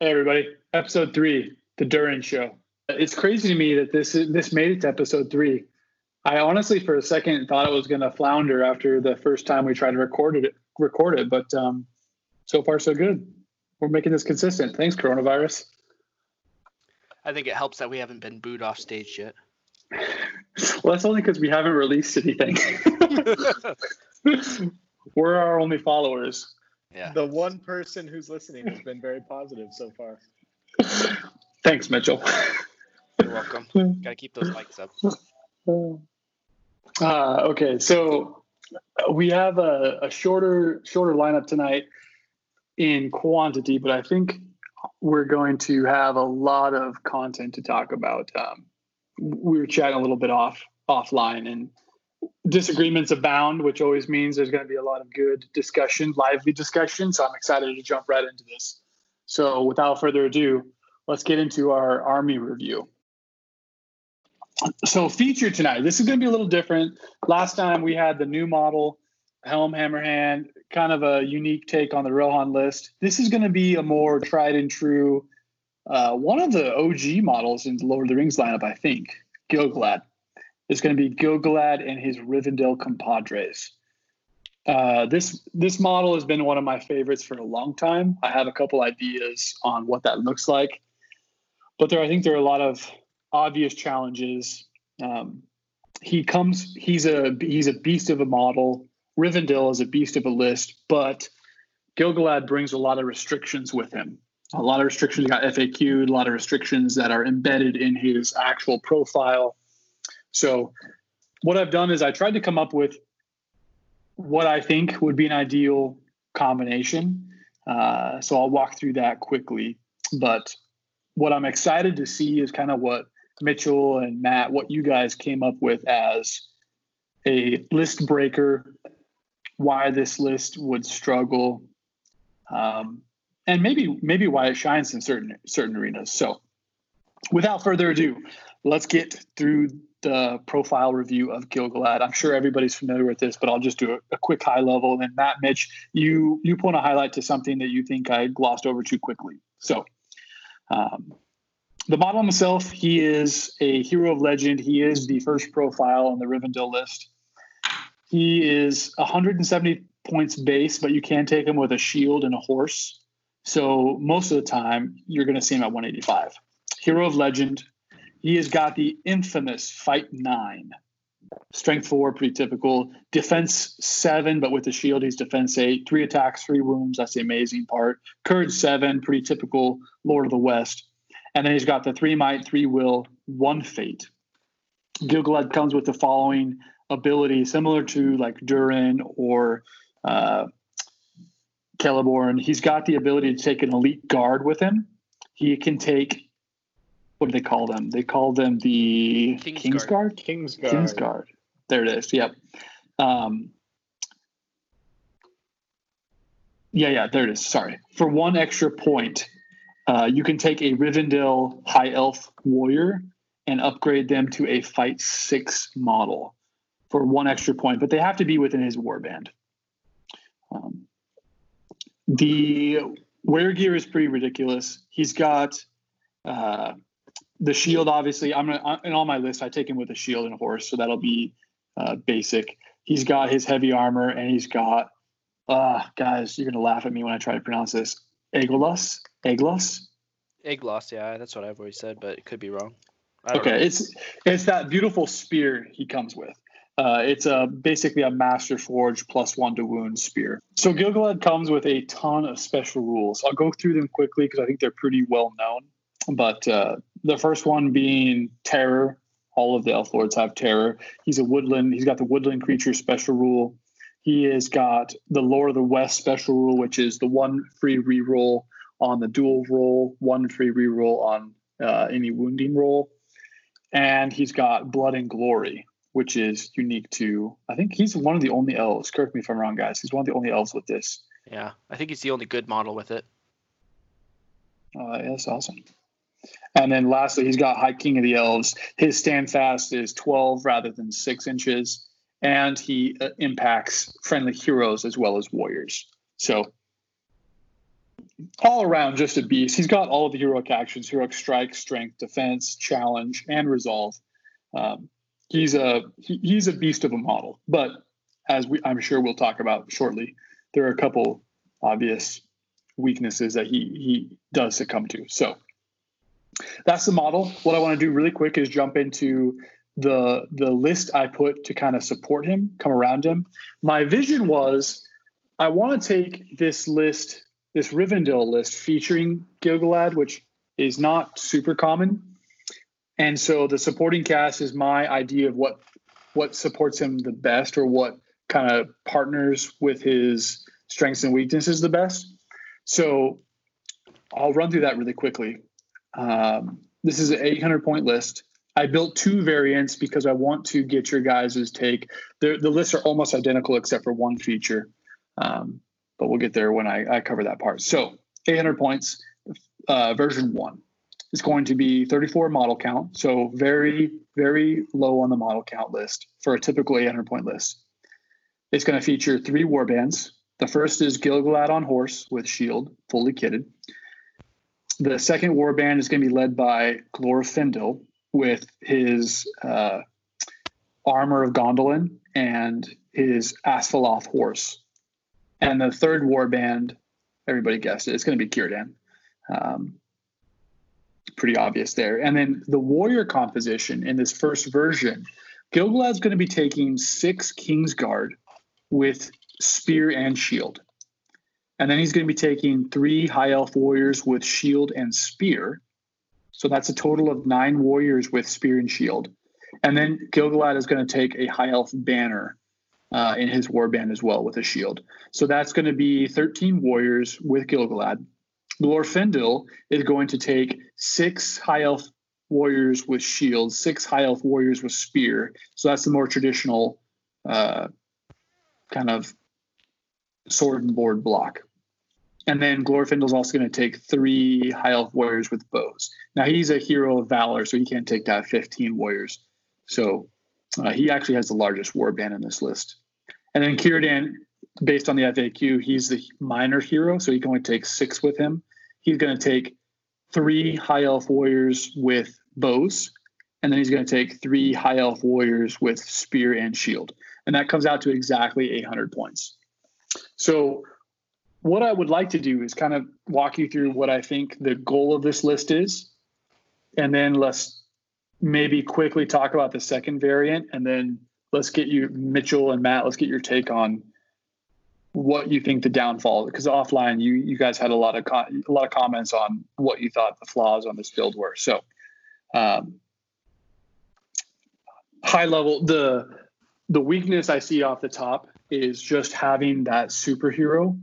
Hey everybody, episode three, the Durin Show. It's crazy to me that this this made it to episode three. I honestly, for a second, thought it was going to flounder after the first time we tried to record it. Record it, but um, so far so good. We're making this consistent. Thanks, coronavirus. I think it helps that we haven't been booed off stage yet. Well, that's only because we haven't released anything. We're our only followers. Yeah. The one person who's listening has been very positive so far. Thanks, Mitchell. You're welcome. Gotta keep those mics up. Uh, okay, so we have a, a shorter shorter lineup tonight in quantity, but I think we're going to have a lot of content to talk about. Um, we were chatting a little bit off offline, and disagreements abound, which always means there's going to be a lot of good discussion, lively discussion. So I'm excited to jump right into this. So without further ado, let's get into our army review. So feature tonight, this is going to be a little different. Last time we had the new model, Helm Hammerhand, kind of a unique take on the Rohan list. This is going to be a more tried and true, uh, one of the OG models in the Lord of the Rings lineup, I think, Gilgalad. It's going to be Gilgalad and his Rivendell compadres. Uh, this this model has been one of my favorites for a long time. I have a couple ideas on what that looks like, but there I think there are a lot of obvious challenges. Um, he comes he's a he's a beast of a model. Rivendell is a beast of a list, but Gilgalad brings a lot of restrictions with him. A lot of restrictions got FAQ'd, a lot of restrictions that are embedded in his actual profile. So what I've done is I tried to come up with what I think would be an ideal combination. Uh, so I'll walk through that quickly. But what I'm excited to see is kind of what Mitchell and Matt, what you guys came up with as a list breaker, why this list would struggle, um, and maybe maybe why it shines in certain certain arenas. So, without further ado, let's get through the profile review of Gilgalad. I'm sure everybody's familiar with this, but I'll just do a, a quick high level. And Matt, Mitch, you you point a highlight to something that you think I glossed over too quickly. So, um, the model himself, he is a hero of legend. He is the first profile on the Rivendell list. He is 170 points base, but you can take him with a shield and a horse. So most of the time, you're going to see him at 185. Hero of legend, he has got the infamous fight nine, strength four, pretty typical. Defense seven, but with the shield, he's defense eight. Three attacks, three wounds. That's the amazing part. Courage seven, pretty typical Lord of the West. And then he's got the three might, three will, one fate. Gilgalad comes with the following ability, similar to like Durin or uh, Celeborn. He's got the ability to take an elite guard with him. He can take what do they call them? They call them the King's King's, Guard. Guard. King's Guard. There it is. Yep. Um, yeah, yeah, there it is. Sorry. For one extra point, uh, you can take a Rivendell High Elf Warrior and upgrade them to a Fight 6 model for one extra point, but they have to be within his warband. Um, the wear gear is pretty ridiculous. He's got uh, the shield, obviously. I'm gonna, in all my lists, I take him with a shield and a horse, so that'll be uh, basic. He's got his heavy armor, and he's got, uh, guys, you're gonna laugh at me when I try to pronounce this. Aeglos, Aeglos. Egg loss, yeah, that's what I've always said, but it could be wrong. Okay, know. it's it's that beautiful spear he comes with. Uh, it's a basically a Master Forge plus one to wound spear. So Gilgalad comes with a ton of special rules. I'll go through them quickly because I think they're pretty well known. But uh, the first one being terror. All of the elf lords have terror. He's a woodland. He's got the woodland creature special rule. He has got the Lord of the West special rule, which is the one free reroll on the dual roll, one free reroll on uh, any wounding roll, and he's got Blood and Glory, which is unique to. I think he's one of the only elves. Correct me if I'm wrong, guys. He's one of the only elves with this. Yeah, I think he's the only good model with it. Uh, yeah, that's awesome. And then lastly, he's got High King of the Elves. His stand fast is 12 rather than six inches, and he uh, impacts friendly heroes as well as warriors. So all around just a beast. He's got all of the heroic actions: heroic strike, strength, defense, challenge, and resolve. Um, he's a he, he's a beast of a model. But as we, I'm sure we'll talk about shortly, there are a couple obvious weaknesses that he he does succumb to. So that's the model. What I want to do really quick is jump into the the list I put to kind of support him, come around him. My vision was I want to take this list, this Rivendell list featuring Gil-galad, which is not super common. And so the supporting cast is my idea of what what supports him the best or what kind of partners with his strengths and weaknesses the best. So I'll run through that really quickly. Um, this is an 800 point list. I built two variants because I want to get your guys' take. The, the lists are almost identical except for one feature, um, but we'll get there when I, I cover that part. So 800 points, uh, version one is going to be 34 model count. So very, very low on the model count list for a typical 800 point list. It's going to feature three war bands. The first is Gil-galad on horse with shield, fully kitted. The second war band is going to be led by Glorfindel, with his uh, armor of Gondolin and his Asfaloth horse. And the third war band, everybody guessed it, it's going to be Círdan. Um, pretty obvious there. And then the warrior composition in this first version, Gil-galad's going to be taking six Kingsguard with spear and shield. And then he's going to be taking three high elf warriors with shield and spear. So that's a total of nine warriors with spear and shield. And then Gil-galad is going to take a high elf banner uh, in his warband as well with a shield. So that's going to be 13 warriors with Gil-galad. Glorfindel is going to take six high elf warriors with shields, six high elf warriors with spear. So that's the more traditional uh, kind of sword and board block. And then Glorfindel's also going to take three high elf warriors with bows. Now he's a hero of valor, so he can't take that 15 warriors. So uh, he actually has the largest war band in this list. And then Círdan, based on the FAQ, he's the minor hero, so he can only take six with him. He's going to take three high elf warriors with bows, and then he's going to take three high elf warriors with spear and shield. And that comes out to exactly 800 points. So what I would like to do is kind of walk you through what I think the goal of this list is, and then let's maybe quickly talk about the second variant, and then let's get you Mitchell and Matt. Let's get your take on what you think the downfall. Because offline, you you guys had a lot of a lot of comments on what you thought the flaws on this build were. So, um, high level the the weakness I see off the top is just having that superhero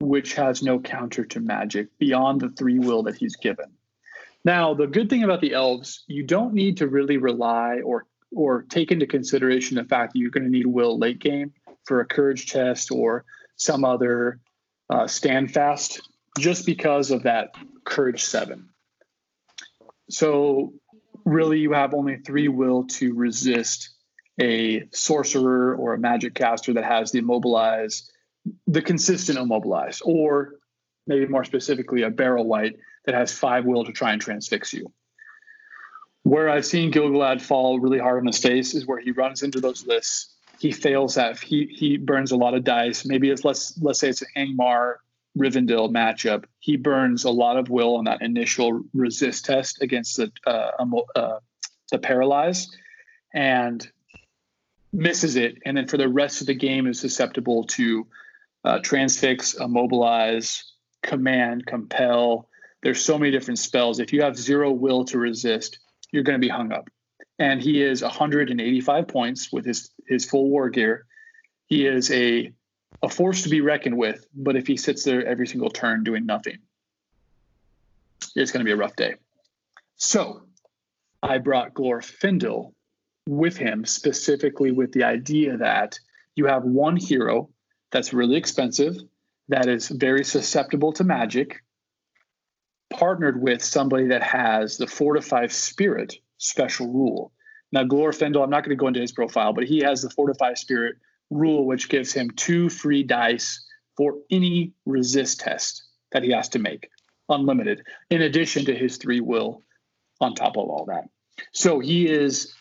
which has no counter to magic beyond the three will that he's given. Now, the good thing about the elves, you don't need to really rely or or take into consideration the fact that you're going to need will late game for a courage test or some other uh, stand fast, just because of that courage seven. So, really, you have only three will to resist a sorcerer or a magic caster that has the immobilize the consistent immobilize, or maybe more specifically, a Barrow-wight that has five will to try and transfix you. Where I've seen Gil-galad fall really hard on his face is where he runs into those lists. He fails that he he burns a lot of dice. Maybe it's let's let's say it's an Angmar Rivendell matchup. He burns a lot of will on that initial resist test against the uh, uh, the paralyze, and misses it. And then for the rest of the game is susceptible to uh, transfix, immobilize, command, compel. There's so many different spells. If you have zero will to resist, you're going to be hung up. And he is 185 points with his his full war gear. He is a a force to be reckoned with. But if he sits there every single turn doing nothing, it's going to be a rough day. So I brought Glorfindel with him specifically with the idea that you have one hero that's really expensive, that is very susceptible to magic, partnered with somebody that has the fortify spirit special rule. Now, Glorfindel, I'm not going to go into his profile, but he has the fortify spirit rule, which gives him two free dice for any resist test. that he has to make, unlimited, in addition to his three will on top of all that. So he is,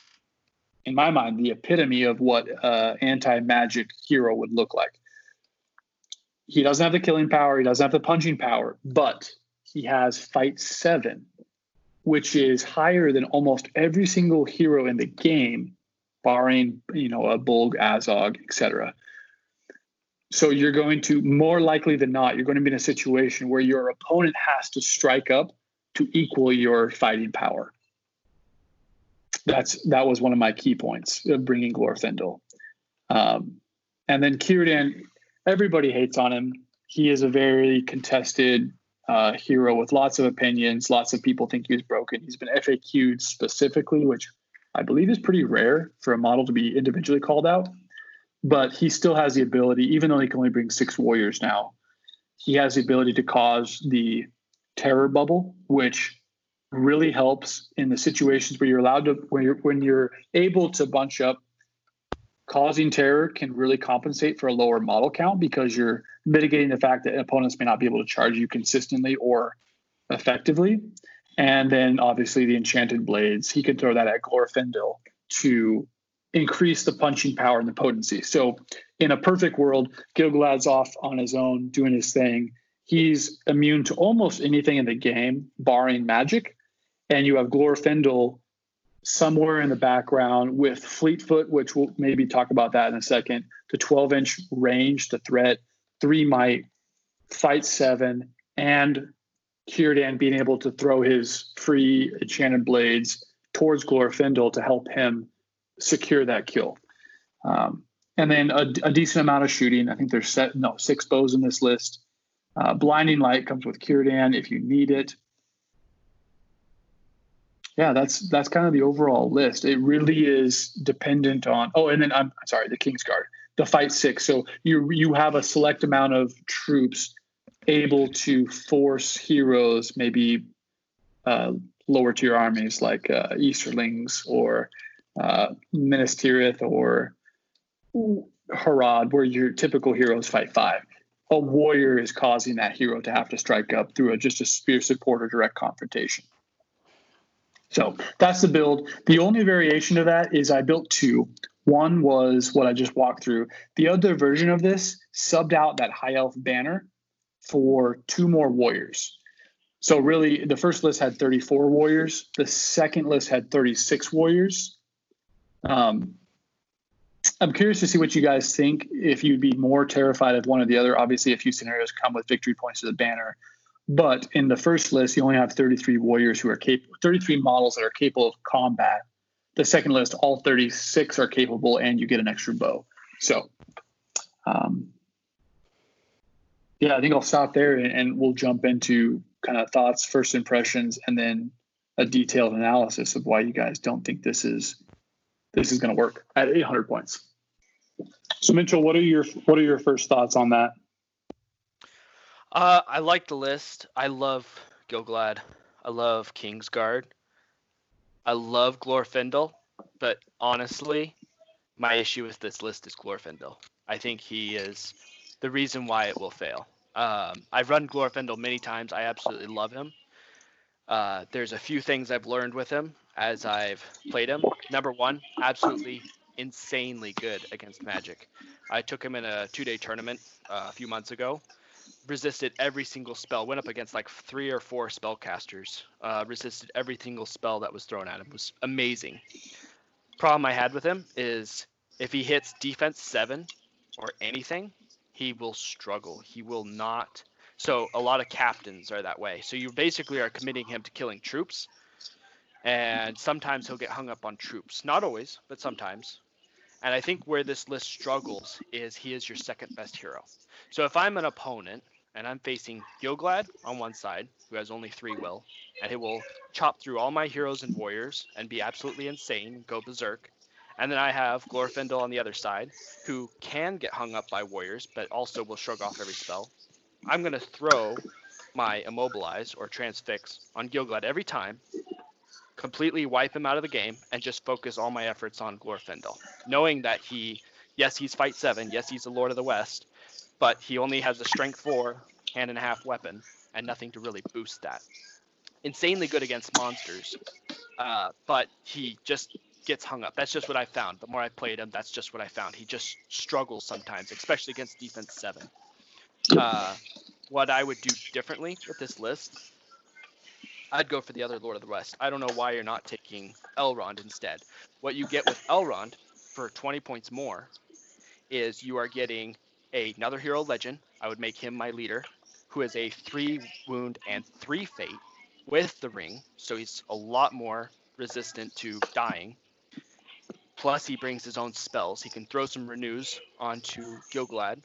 in my mind, the epitome of what uh, anti magic hero would look like. He doesn't have the killing power, he doesn't have the punching power, but he has fight seven, which is higher than almost every single hero in the game, barring you know a Bolg, Azog, etc. So you're going to more likely than not, you're going to be in a situation where your opponent has to strike up to equal your fighting power. That's that was one of my key points of bringing Glorfindel. Um, and then Círdan, everybody hates on him. He is a very contested uh, hero with lots of opinions. Lots of people think he's broken. He's been FAQ'd specifically, which I believe is pretty rare for a model to be individually called out. But he still has the ability, even though he can only bring six warriors now, he has the ability to cause the terror bubble, which really helps in the situations where you're allowed to when you're when you're able to bunch up causing terror can really compensate for a lower model count because you're mitigating the fact that opponents may not be able to charge you consistently or effectively. And then obviously the enchanted blades, he can throw that at Glorfindel to increase the punching power and the potency. So in a perfect world, Gil-galad's off on his own doing his thing. He's immune to almost anything in the game, barring magic. And you have Glorfindel somewhere in the background with Fleetfoot, which we'll maybe talk about that in a second, the 12 inch range, the threat, three might, fight seven, and Círdan being able to throw his free enchanted blades towards Glorfindel to help him secure that kill. Um, and then a, a, decent amount of shooting. I think there's set no six bows in this list. Uh, blinding light comes with Círdan if you need it. Yeah, that's that's kind of the overall list. It really is dependent on. Oh, and then I'm sorry, the King's Guard, the fight six. So you you have a select amount of troops able to force heroes, maybe uh, lower tier armies like uh, Easterlings or uh, Minas Tirith or Harad, where your typical heroes fight five. A warrior is causing that hero to have to strike up through a, just a spear support or direct confrontation. So that's the build. The only variation of that is I built two. One was what I just walked through. The other version of this subbed out that high elf banner for two more warriors. So really, the first list had 34 warriors. The second list had 36 warriors. Um, I'm curious to see what you guys think. If you'd be more terrified of one or the other, obviously, a few scenarios come with victory points to the banner. But in the first list, you only have 33 warriors who are capable, 33 models that are capable of combat the second list, all 36 are capable, and you get an extra bow. So, um, yeah, I think I'll stop there and, and we'll jump into kind of thoughts, first impressions, and then a detailed analysis of why you guys don't think this is this is going to work at 800 points. So, Mitchell, what are your what are your first thoughts on that? Uh, I like the list. I love Gil-galad. I love Kingsguard. I love Glorfindel, but honestly, my issue with this list is Glorfindel. I think he is the reason why it will fail. Um, I've run Glorfindel many times. I absolutely love him. Uh, there's a few things I've learned with him as I've played him. Number one, absolutely insanely good against Magic. I took him in a two-day tournament uh, a few months ago, resisted every single spell. Went up against like three or four spellcasters. Uh, resisted every single spell that was thrown at him. It was amazing. Problem I had with him is if he hits defense seven or anything, he will struggle. He will not. So a lot of captains are that way. So you basically are committing him to killing troops, and sometimes he'll get hung up on troops. Not always, but sometimes. And I think where this list struggles is he is your second best hero. So if I'm an opponent and I'm facing Gil-galad on one side, who has only three will, and he will chop through all my heroes and warriors and be absolutely insane go berserk. And then I have Glorfindel on the other side, who can get hung up by warriors, but also will shrug off every spell. I'm going to throw my Immobilize or Transfix on Gil-galad every time, completely wipe him out of the game, and just focus all my efforts on Glorfindel, knowing that he, yes, he's fight seven, yes, he's the Lord of the West, but he only has a strength four hand and a half weapon. and nothing to really boost that. Insanely good against monsters, uh, but he just gets hung up. That's just what I found. The more I played him, that's just what I found. He just struggles sometimes, especially against defense seven. Uh, what I would do differently with this list, I'd go for the other Lord of the West. I don't know why you're not taking Elrond instead. What you get with Elrond for 20 points more is you are getting another hero legend. I would make him my leader, who is a three wound and three fate with the ring, so he's a lot more resistant to dying. Plus, he brings his own spells. He can throw some renews onto Gil-galad.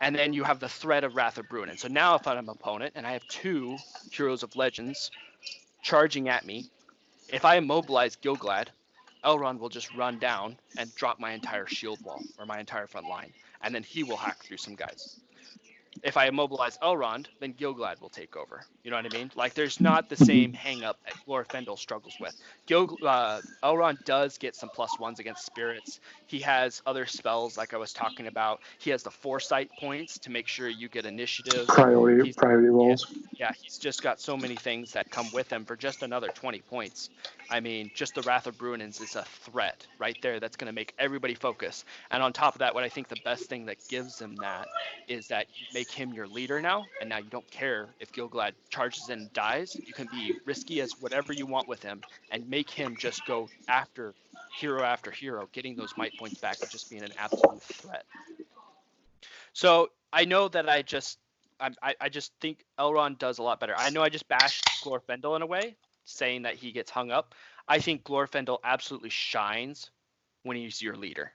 And then you have the threat of Wrath of Bruinen. So now if I'm an opponent and I have two Heroes of Legends charging at me, if I immobilize Gilglad, Elrond will just run down and drop my entire shield wall or my entire front line. And then he will hack through some guys if I immobilize Elrond, then Gil-galad will take over. You know what I mean? Like there's not the same hang up that Glorfindel struggles with. Gil uh, Elrond does get some plus ones against spirits. He has other spells like I was talking about. He has the foresight points to make sure you get initiative. Priority He's- priority rolls. Yeah, he's just got so many things that come with him for just another 20 points. I mean, just the Wrath of Bruinens is a threat right there that's going to make everybody focus. And on top of that, what I think the best thing that gives him that is that you make him your leader now, and now you don't care if Gil-galad charges and dies. You can be risky as whatever you want with him and make him just go after hero after hero, getting those might points back and just being an absolute threat. So I know that I just I, I just think Elrond does a lot better. I know I just bashed Glorfindel in a way, saying that he gets hung up. I think Glorfindel absolutely shines when he's your leader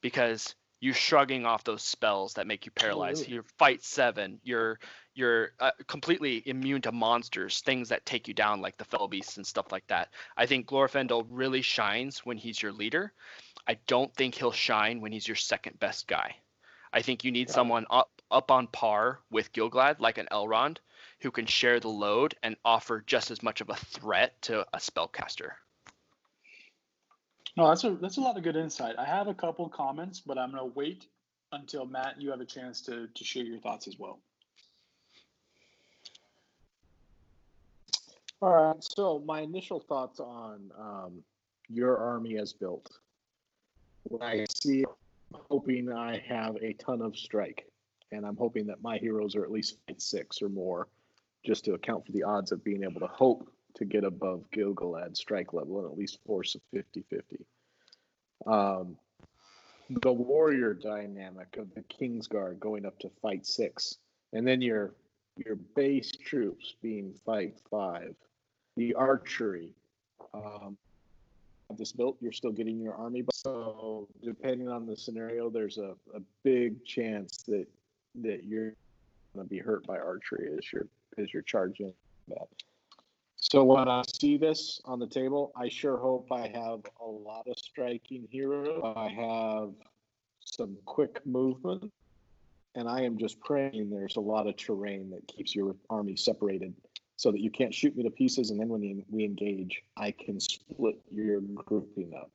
because you're shrugging off those spells that make you paralyzed. Absolutely. You're fight seven. You're you're uh, completely immune to monsters, things that take you down like the fell beasts and stuff like that. I think Glorfindel really shines when he's your leader. I don't think he'll shine when he's your second best guy. I think you need it. someone up up on par with Gil-galad, like an Elrond, who can share the load and offer just as much of a threat to a spellcaster. No, that's a that's a lot of good insight. I have a couple comments, but I'm gonna wait until Matt you have a chance to to share your thoughts as well. All right. So my initial thoughts on um, your army as built. When I see, I'm hoping I have a ton of strike, and I'm hoping that my heroes are at least six or more, just to account for the odds of being able to hope to get above Gilgalad strike level and at least force a 50-50. Um, the warrior dynamic of the Kingsguard going up to fight six, and then your your base troops being fight five, the archery. Um, this built, you're still getting your army. So depending on the scenario, there's a, a big chance that that you're going to be hurt by archery as you're as you're charging that. So when I see this on the table, I sure hope I have a lot of striking heroes. I have some quick movement, and I am just praying there's a lot of terrain that keeps your army separated so that you can't shoot me to pieces, and then when we engage, I can split your grouping up.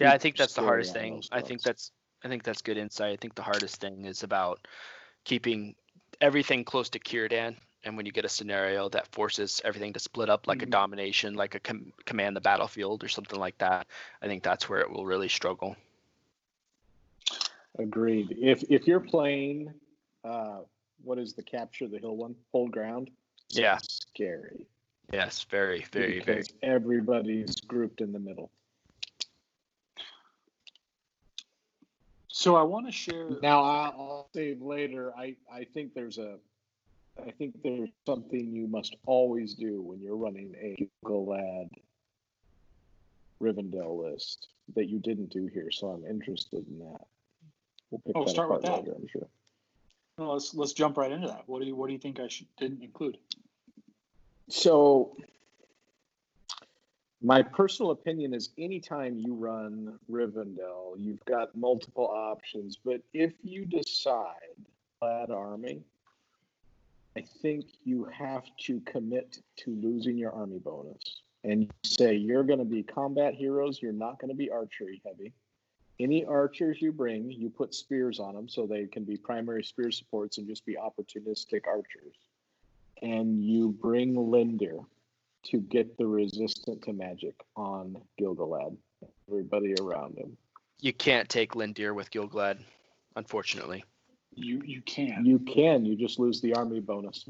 Yeah, I think that's the hardest thing. I think that's I think that's good insight. I think the hardest thing is about keeping everything close to Círdan. And when you get a scenario that forces everything to split up, like a Mhm. domination, like a com- command the battlefield or something like that, I think that's where it will really struggle. Agreed. If if you're playing, uh, what is the capture the hill one? Hold ground. Yeah. scary. Yes, very, very, very. because everybody's grouped in the middle. So I want to share. Now I'll, I'll save later. I I think there's a, I think there's something you must always do when you're running a Galad Rivendell list that you didn't do here. So I'm interested in that. We'll pick Oh, that start with that. later, I'm sure. No, let's let's jump right into that. What do you what do you think I should didn't include? So, my personal opinion is anytime you run Rivendell, you've got multiple options. But if you decide Glad Army, I think you have to commit to losing your army bonus. And say you're going to be combat heroes, you're not going to be archery heavy. Any archers you bring, you put spears on them so they can be primary spear supports and just be opportunistic archers. And you bring Lindir to get the resistant to magic on Gilgalad. Everybody around him. You can't take Lindir with Gilgalad, unfortunately. You you can. You can. You just lose the army bonus.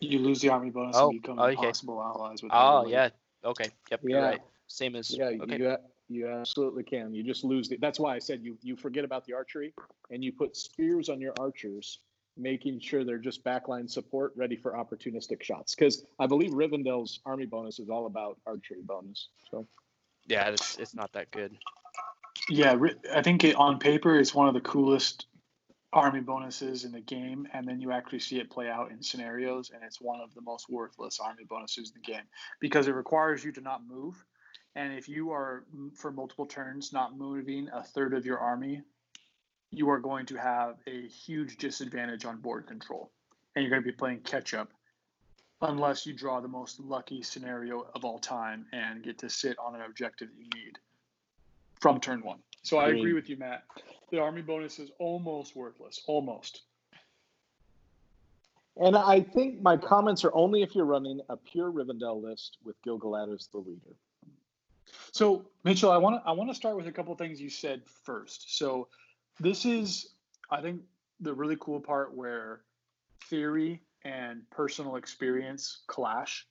You lose the army bonus Oh, and become okay. impossible allies with. Oh everybody. yeah. Okay. Yep. You're Yeah. right. Same as. Yeah, okay. you you absolutely can. You just lose the. That's why I said you you forget about the archery and you put spears on your archers, making sure they're just backline support, ready for opportunistic shots. Because I believe Rivendell's army bonus is all about archery bonus. So Yeah, it's it's not that good. Yeah, I think it, on paper it's one of the coolest army bonuses in the game, and then you actually see it play out in scenarios, and it's one of the most worthless army bonuses in the game because it requires you to not move, and if you are for multiple turns not moving a third of your army, you are going to have a huge disadvantage on board control, and you're going to be playing catch up. Unless you draw the most lucky scenario of all time and get to sit on an objective that you need from turn one. So I agree with you, Matt. The army bonus is almost worthless. Almost. And I think my comments are only if you're running a pure Rivendell list with Gilgalad as the leader. So Mitchell, I want to I want to start with a couple things you said first. So this is I think the really cool part where theory and personal experience clash,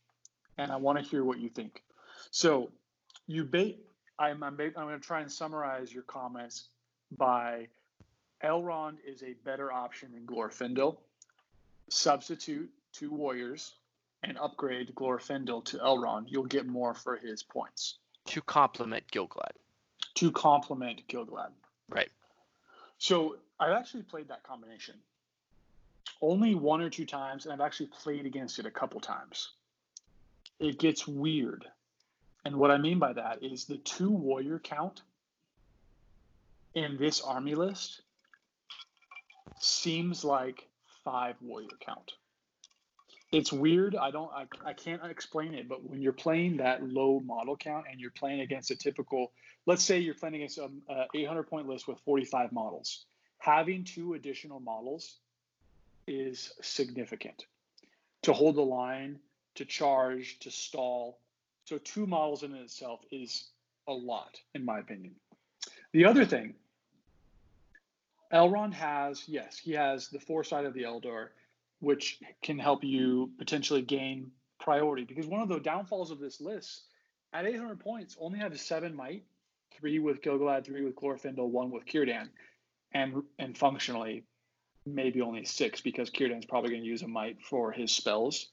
and I want to hear what you think. So you bait. I'm I'm, I'm going to try and summarize your comments by Elrond is a better option than Glorfindel. Substitute two warriors and upgrade Glorfindel to Elrond. You'll get more for his points To complement Gilglad. to complement Gilglad. Right. So I've actually played that combination only one or two times, and I've actually played against it a couple times. It gets weird. And what I mean by that is the two warrior count in this army list seems like five warrior count. It's weird. I don't I, I can't explain it, but when you're playing that low model count and you're playing against a typical let's say you're playing against a, a uh, 800 point list with 45 models having two additional models is significant to hold the line to charge to stall so two models in itself is a lot in my opinion the other thing elrond has yes he has the foresight of the Eldar which can help you potentially gain priority because one of the downfalls of this list at 800 points only have seven might three with Gilgalad, three with Glorfindel, one with Círdan, and and functionally maybe only six because Círdan's probably going to use a might for his spells.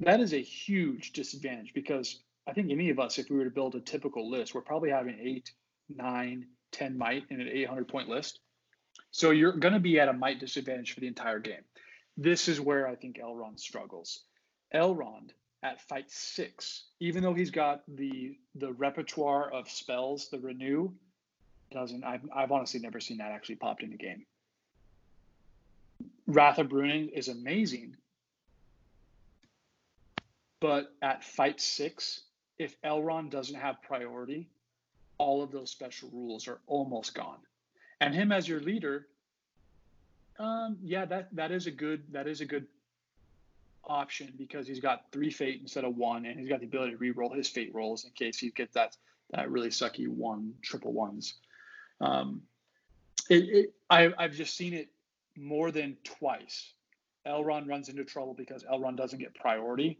That is a huge disadvantage because I think any of us, if we were to build a typical list, we're probably having eight, nine, ten might in an 800 point list. So you're going to be at a might disadvantage for the entire game. This is where I think Elrond struggles. Elrond at fight six, even though he's got the the repertoire of spells, the renew, doesn't. I've I've honestly never seen that actually popped in the game. Wrath of Bruinen is amazing, but at fight six, if Elrond doesn't have priority, all of those special rules are almost gone. And him as your leader, um, yeah, that that is a good that is a good option because he's got three fate instead of one, and he's got the ability to re-roll his fate rolls in case he gets that that really sucky one triple ones. Um, it, it, I, I've just seen it more than twice. Elrond runs into trouble because Elrond doesn't get priority,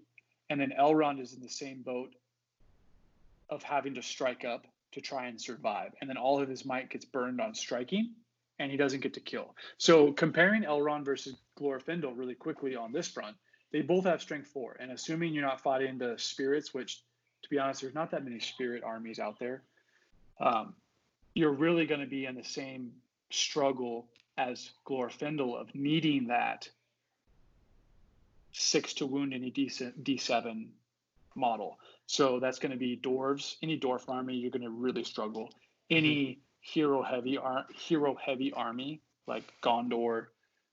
and then Elrond is in the same boat of having to strike up to try and survive, and then all of his might gets burned on striking, and he doesn't get to kill. So comparing Elrond versus Glorfindel really quickly on this front, they both have strength four, and assuming you're not fighting the spirits, which to be honest, there's not that many spirit armies out there. Um, you're really going to be in the same struggle as Glorfindel of needing that six to wound any decent D7 model. So that's going to be dwarves. Any dwarf army, you're going to really struggle. Any hero heavy ar- hero heavy army like Gondor,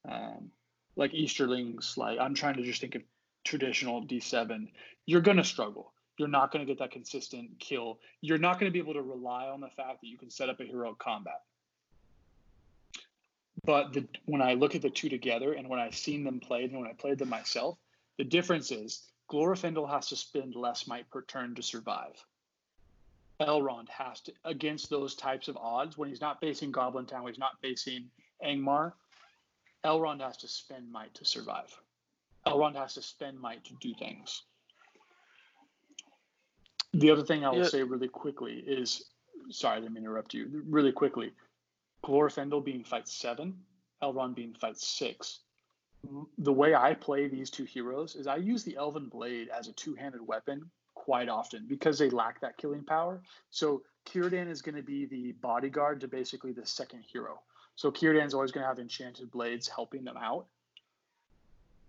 um, like Easterlings, like I'm trying to just think of traditional D7. You're going to struggle. you're not going to get that consistent kill. You're not going to be able to rely on the fact that you can set up a heroic combat. But the, when I look at the two together and when I've seen them played and when I played them myself, the difference is Glorfindel has to spend less might per turn to survive. Elrond has to against those types of odds when he's not facing Goblin Town, when he's not facing Angmar. Elrond has to spend might to survive. Elrond has to spend might to do things. The other thing I will yeah. say really quickly is, sorry, I didn't interrupt you. Really quickly, Glorfindel being fight seven, Elrond being fight six. The way I play these two heroes is I use the Elven Blade as a two-handed weapon quite often because they lack that killing power. So Círdan is going to be the bodyguard to basically the second hero. So Círdan's always going to have enchanted blades helping them out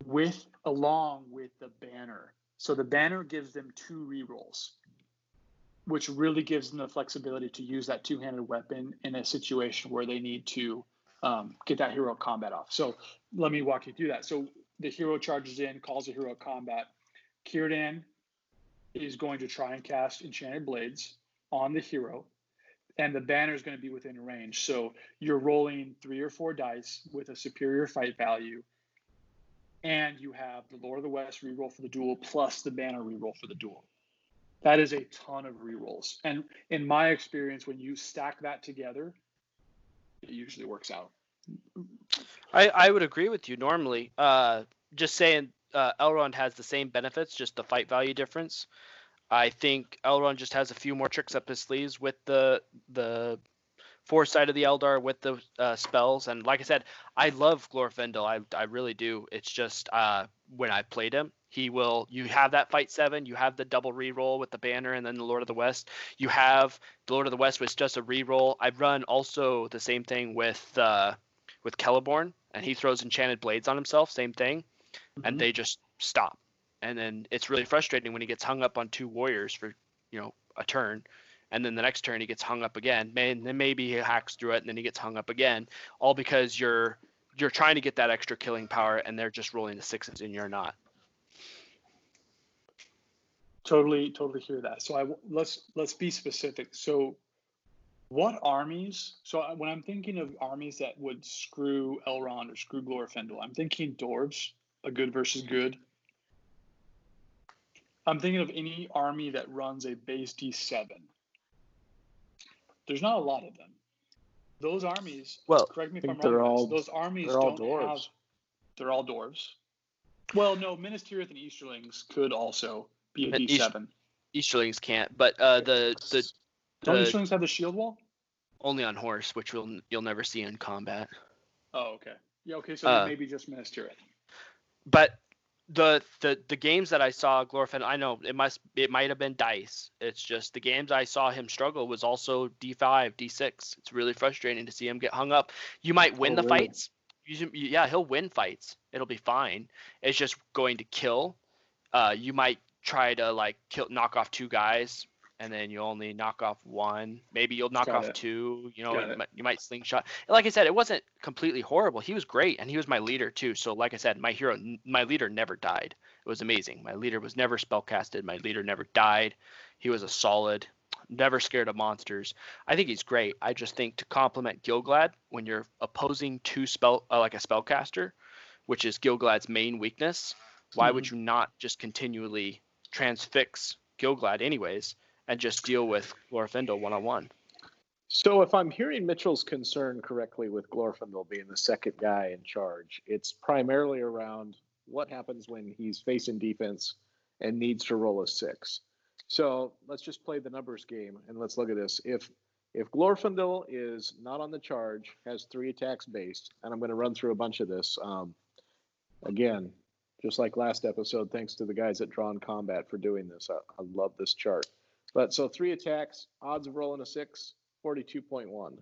with along with the banner. So the banner gives them two rerolls, which really gives them the flexibility to use that two-handed weapon in a situation where they need to um, get that hero combat off. So let me walk you through that. So the hero charges in, calls a hero combat. Círdan is going to try and cast Enchanted Blades on the hero, and the banner is going to be within range. So you're rolling three or four dice with a superior fight value, and you have the Lord of the West reroll for the duel plus the banner reroll for the duel. That is a ton of rerolls. And in my experience, when you stack that together, it usually works out. I, I would agree with you normally. Uh, just saying uh, Elrond has the same benefits, just the fight value difference. I think Elrond just has a few more tricks up his sleeves with the the foresight of the Eldar with the uh, spells. And like I said, I love Glorfindel. I I really do. It's just uh, when I played him, he will. You have that fight seven. You have the double reroll with the banner, and then the Lord of the West. You have the Lord of the West with just a reroll. I've run also the same thing with uh, with Celeborn, and he throws enchanted blades on himself. Same thing mm-hmm. and they just stop. And then it's really frustrating when he gets hung up on two warriors for, you know, a turn. And then the next turn he gets hung up again. Man, then maybe he hacks through it and then he gets hung up again. All because you're you're trying to get that extra killing power and they're just rolling the sixes and you're not. Totally, totally hear that. So I let's let's be specific. So what armies? So when I'm thinking of armies that would screw Elrond or screw Glorfindel, I'm thinking dwarves a good versus good. I'm thinking of any army that runs a base D7. There's not a lot of them. Those armies, well, correct me if I'm wrong. All, those armies don't dwarves. have. They're all dwarves. Well, no, Minas Tirith and Easterlings could also be a D7. Easterlings can't, but uh, the the don't the, Easterlings have the shield wall? Only on horse, which will you'll never see in combat. Oh, okay. Yeah, okay. So uh, maybe just Minas Tirith but the the the games that I saw Glorfindel, I know it must it might have been dice. It's just the games I saw him struggle was also D5, D6. It's really frustrating to see him get hung up. You might win oh, the really? fights. You, yeah, he'll win fights. It'll be fine. It's just going to kill. Uh, you might try to like kill knock off two guys and then you only knock off one. Maybe you'll knock Got off it. two. You know, you might, you might, slingshot. And like I said, it wasn't completely horrible. He was great, and he was my leader too. So, like I said, my hero, my leader never died. It was amazing. My leader was never spellcasted. My leader never died. He was a solid, never scared of monsters. I think he's great. I just think to complement Gil-galad when you're opposing two spell, uh, like a spellcaster, which is Gil-galad's main weakness. Why mm-hmm. would you not just continually transfix Gil-galad anyways? and just deal with Glorfindel one on one. So, if I'm hearing Mitchell's concern correctly with Glorfindel being the second guy in charge, it's primarily around what happens when he's facing defense and needs to roll a six. So let's just play the numbers game and let's look at this. If if Glorfindel is not on the charge, has three attacks based, and I'm going to run through a bunch of this. Um, again, just like last episode, thanks to the guys at Drawn Combat for doing this. I, I love this chart. But so three attacks, odds of rolling a six, 42.1.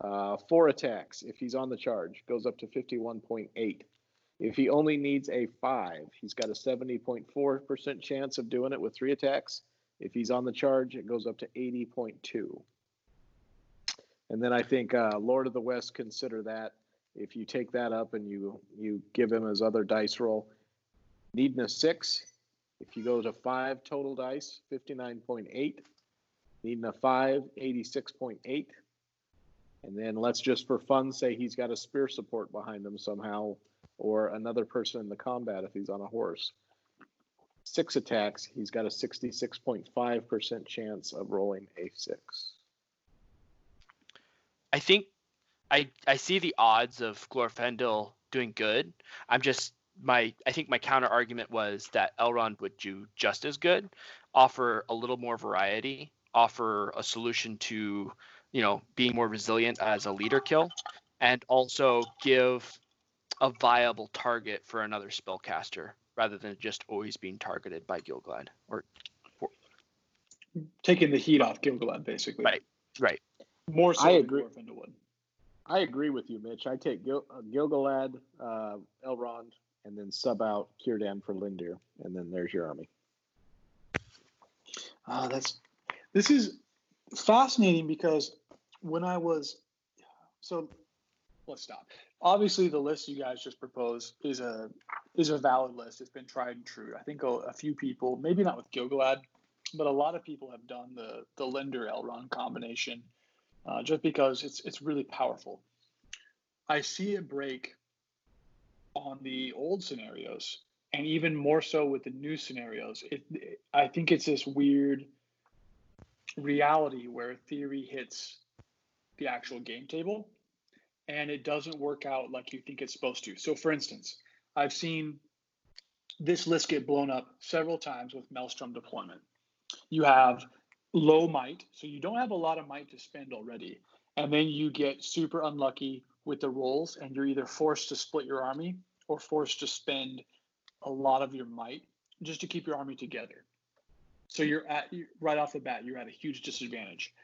Uh, four attacks, if he's on the charge, goes up to 51.8. If he only needs a five, he's got a 70.4% chance of doing it with three attacks. If he's on the charge, it goes up to 80.2. And then I think uh, Lord of the West consider that. If you take that up and you you give him his other dice roll, needing a six, If you go to five total dice, 59.8. Needing a five, 86.8. And then let's just for fun say he's got a spear support behind him somehow, or another person in the combat if he's on a horse. Six attacks, he's got a 66.5% chance of rolling a six. I think I I see the odds of Glorfindel doing good. I'm just my I think my counter argument was that Elrond would do just as good, offer a little more variety, offer a solution to, you know, being more resilient as a leader kill, and also give a viable target for another spellcaster rather than just always being targeted by Gilgalad or or Taking the heat off Gilgalad basically. Right. right. More so I agree. Glorfindel. I agree with you, Mitch. I take Gil- uh, Gilgalad, uh, Elrond, and then sub out Círdan for Lindir, and then there's your army. Ah, that's this is fascinating because when I was so let's stop. Obviously, the list you guys just proposed is a is a valid list. It's been tried and true. I think a, a few people, maybe not with Gilgalad, but a lot of people have done the the Lindir Elrond combination uh, just because it's it's really powerful. I see it break on the old scenarios, and even more so with the new scenarios. It, it I think it's this weird reality where theory hits the actual game table and it doesn't work out like you think it's supposed to. So, for instance, I've seen this list get blown up several times with Maelstrom deployment. You have low might, so you don't have a lot of might to spend already. And then you get super unlucky with the rolls, and you're either forced to split your army or forced to spend a lot of your might just to keep your army together. So you're at right off the bat, you're at a huge disadvantage.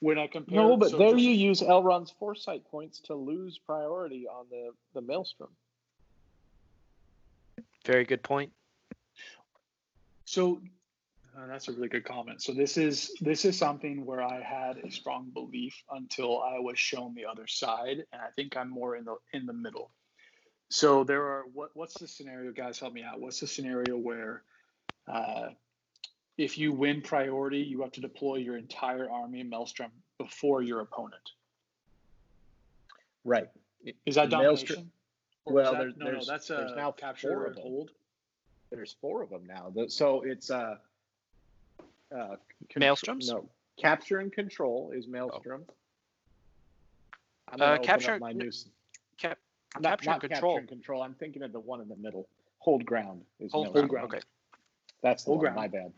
When I compare, No, but so there just- you use Elrond's foresight points to lose priority on the, the Maelstrom. Very good point. So uh, that's a really good comment. So this is this is something where I had a strong belief until I was shown the other side, and I think I'm more in the in the middle. So there are what what's the scenario, guys? Help me out. What's the scenario where uh, if you win priority, you have to deploy your entire army in Maelstrom before your opponent? Right. Is that domination? Well, that- there's- no, no, that's there's a now capture four of them. There's four of them now. So it's uh, uh, contr- Maelstroms? No, capture and control is Maelstrom. I'm Uh, capture- my new. s- Cap- not, capture and not control. Capture and control. I'm thinking of the one in the middle. Hold ground is Hold, hold ground. Okay. That's the Hold one. ground. My bad.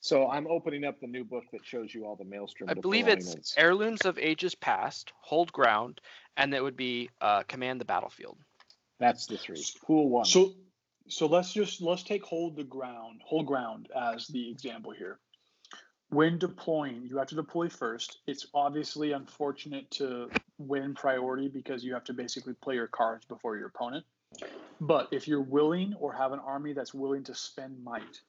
So I'm opening up the new book that shows you all the Maelstrom. I believe it's heirlooms of ages past, hold ground, and it would be uh, command the battlefield. That's the three. Pool one. So, so let's just let's take hold the ground, hold ground as the example here. When deploying, you have to deploy first. It's obviously unfortunate to win priority because you have to basically play your cards before your opponent. But if you're willing or have an army that's willing to spend might,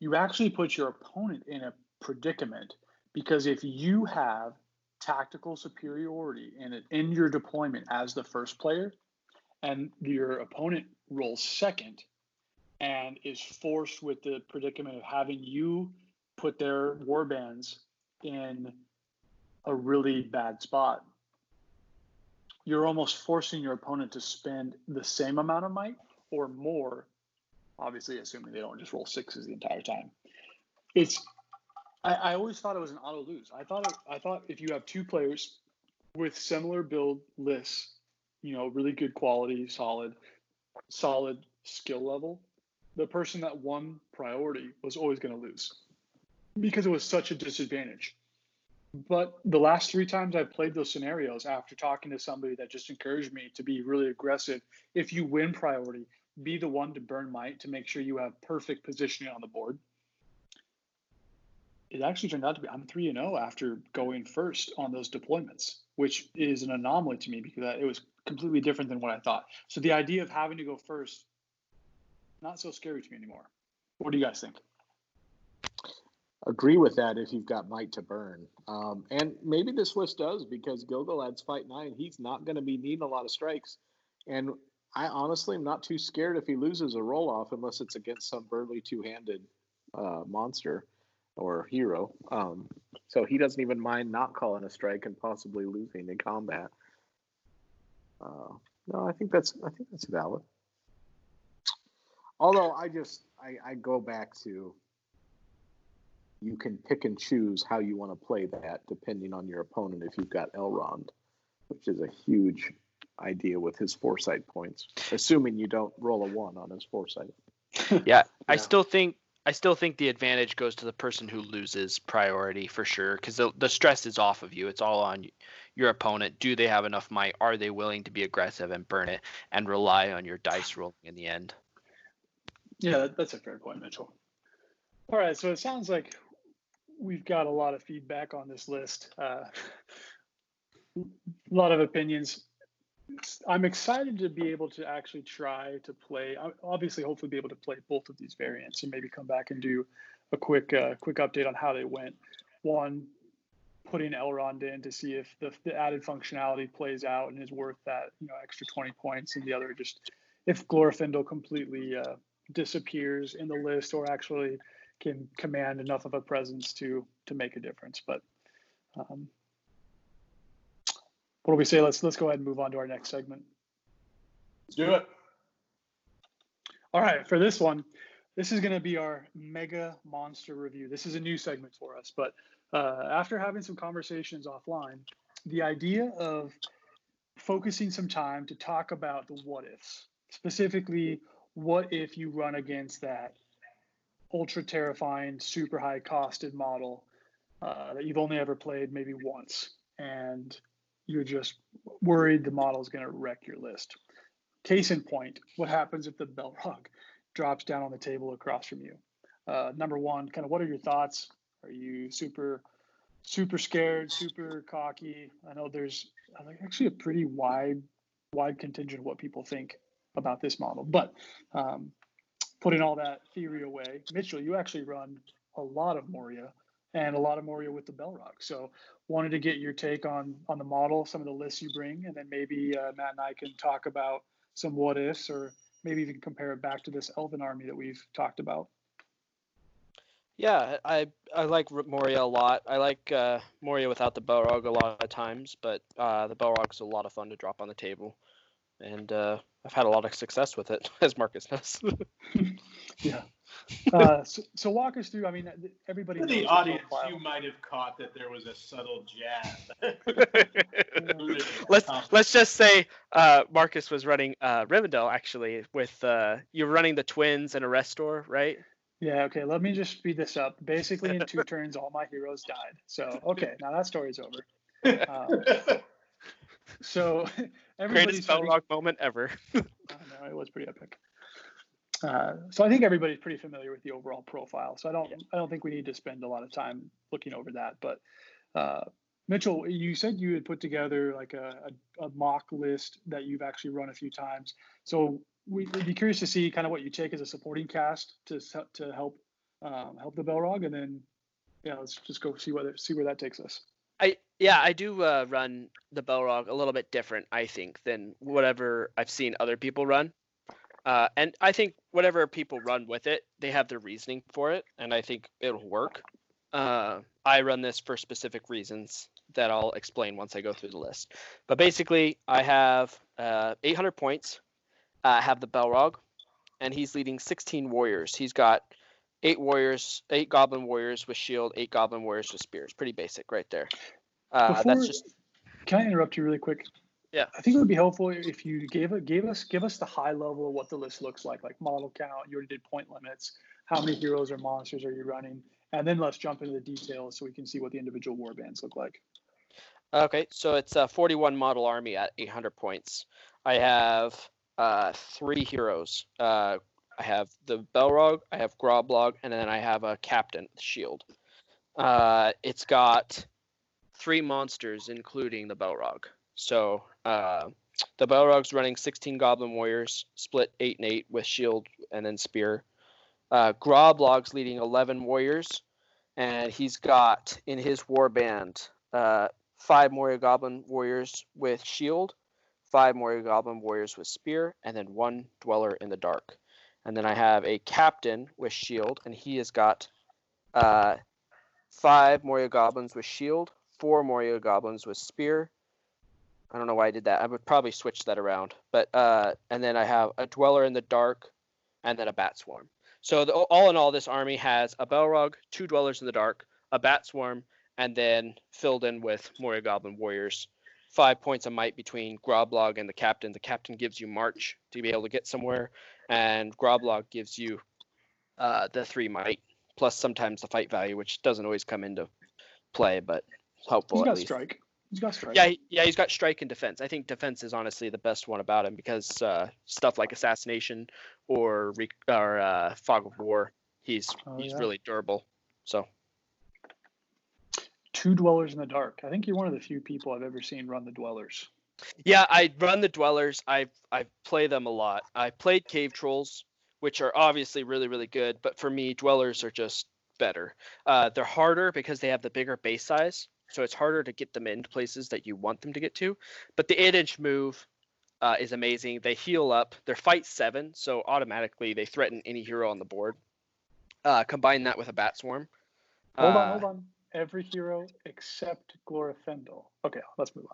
you actually put your opponent in a predicament because if you have tactical superiority in it in your deployment as the first player, and your opponent rolls second and is forced with the predicament of having you put their warbands in a really bad spot. You're almost forcing your opponent to spend the same amount of might or more obviously assuming they don't just roll sixes the entire time. It's i, I always thought it was an auto lose. I thought i thought if you have two players with similar build lists you know, really good quality, solid, solid skill level, the person that won priority was always going to lose because it was such a disadvantage. But the last three times I've played those scenarios after talking to somebody that just encouraged me to be really aggressive, if you win priority, be the one to burn might to make sure you have perfect positioning on the board. It actually turned out to be I'm 3 and 0 after going first on those deployments, which is an anomaly to me because it was completely different than what I thought. So the idea of having to go first, not so scary to me anymore. What do you guys think? Agree with that if you've got might to burn. Um, and maybe this list does because Gilgalad's fight nine. He's not going to be needing a lot of strikes. And I honestly am not too scared if he loses a roll off unless it's against some burly two handed uh, monster or hero. Um, so he doesn't even mind not calling a strike and possibly losing in combat. Uh, no, I think that's I think that's valid. Although I just I, I go back to you can pick and choose how you want to play that depending on your opponent if you've got Elrond, which is a huge idea with his foresight points, assuming you don't roll a one on his foresight. Yeah, I still think I still think the advantage goes to the person who loses priority for sure because the, the stress is off of you. It's all on your opponent. Do they have enough might? Are they willing to be aggressive and burn it and rely on your dice rolling in the end? Yeah, that's a fair point, Mitchell. All right, so it sounds like we've got a lot of feedback on this list. Uh, a lot of opinions. I'm excited to be able to actually try to play. Obviously, hopefully, be able to play both of these variants and maybe come back and do a quick uh, quick update on how they went. One, putting Elrond in to see if the, the added functionality plays out and is worth that you know extra 20 points, and the other just if Glorfindel completely uh, disappears in the list or actually can command enough of a presence to to make a difference. But um, what do we say? Let's let's go ahead and move on to our next segment. Let's do it. All right, for this one, this is going to be our mega monster review. This is a new segment for us, but uh, after having some conversations offline, the idea of focusing some time to talk about the what ifs, specifically, what if you run against that ultra terrifying, super high costed model uh, that you've only ever played maybe once, and you're just worried the model is going to wreck your list. Case in point, what happens if the Balrog drops down on the table across from you? Uh, number one, kind of what are your thoughts? Are you super, super scared, super cocky? I know there's actually a pretty wide, wide contingent of what people think about this model. But um, putting all that theory away, Mitchell, you actually run a lot of Moria and a lot of Moria with the Balrog. So wanted to get your take on on the model, some of the lists you bring, and then maybe uh, Matt and I can talk about some what ifs, or maybe even compare it back to this Elven army that we've talked about. Yeah, I I like Moria a lot. I like uh, Moria without the Balrog a lot of times, but uh, the Balrog's a lot of fun to drop on the table, and uh, I've had a lot of success with it, as Marcus knows. yeah. Uh, so, so, walk us through. I mean, everybody. For the audience, you might have caught that there was a subtle jab. let's let's just say uh, Marcus was running uh, Rivendell actually with uh, you're running the twins and a restore, right? Yeah. Okay. Let me just speed this up. Basically, in two turns, all my heroes died. So okay, now that story's over. Um, so Greatest Balrog moment ever. I know it was pretty epic. Uh, so I think everybody's pretty familiar with the overall profile. So I don't yeah. I don't think we need to spend a lot of time looking over that. But uh, Mitchell, you said you had put together like a, a, a, mock list that you've actually run a few times. So we, would be curious to see kind of what you take as a supporting cast to to help um, help the Balrog, and then yeah, let's just go see whether see where that takes us. Yeah, I do uh, run the Balrog a little bit different, I think, than whatever I've seen other people run. Uh, and I think whatever people run with it, they have their reasoning for it, and I think it'll work. Uh, I run this for specific reasons that I'll explain once I go through the list. But basically, I have uh, 800 points. I have the Balrog, and he's leading 16 warriors. He's got eight warriors, eight goblin warriors with shield, eight goblin warriors with spears. Pretty basic, right there. Uh, Before, that's just. Can I interrupt you really quick? Yeah. I think it would be helpful if you gave it gave us give us the high level of what the list looks like, like model count. You already did point limits. How many heroes or monsters are you running? And then let's jump into the details so we can see what the individual war bands look like. Okay, so it's a 41 model army at 800 points. I have uh, three heroes. Uh, I have the Balrog, I have Groblog, and then I have a captain shield. Uh, it's got three monsters, including the Balrog. So uh, the Balrog's running 16 Goblin Warriors, split 8 and 8 with shield and then spear. Uh, Groblog's leading 11 warriors, and he's got in his war band uh, five Moria Goblin Warriors with shield, five Moria Goblin warriors with spear, and then one dweller in the dark. And then I have a captain with shield, and he has got uh, five Moria goblins with shield, four Moria goblins with spear. I don't know why I did that. I would probably switch that around. But uh, and then I have a dweller in the dark, and then a bat swarm. So the, all in all, this army has a Balrog, two dwellers in the dark, a bat swarm, and then filled in with Moria Goblin warriors. Five points of might between Groblog and the captain. The captain gives you march to be able to get somewhere, and Groblog gives you uh, the three might plus sometimes the fight value, which doesn't always come into play, but helpful He's at got least. strike. He's got strike. Yeah, yeah, he's got strike and defense. I think defense is honestly the best one about him because uh, stuff like assassination or re- or uh, fog of war, he's Oh, he's yeah. really durable. So Two dwellers in the dark. I think you're one of the few people I've ever seen run the dwellers. yeah, I run the dwellers. I I play them a lot. I played cave trolls, which are obviously really really good, but for me, dwellers are just better. Uh, they're harder because they have the bigger base size, so it's harder to get them into places that you want them to get to. But the eight inch move uh, is amazing. They heal up. They're fight seven, so automatically they threaten any hero on the board. Uh, combine that with a bat swarm. Hold Uh, on, hold on. Every hero except Glorfindel. Okay, let's move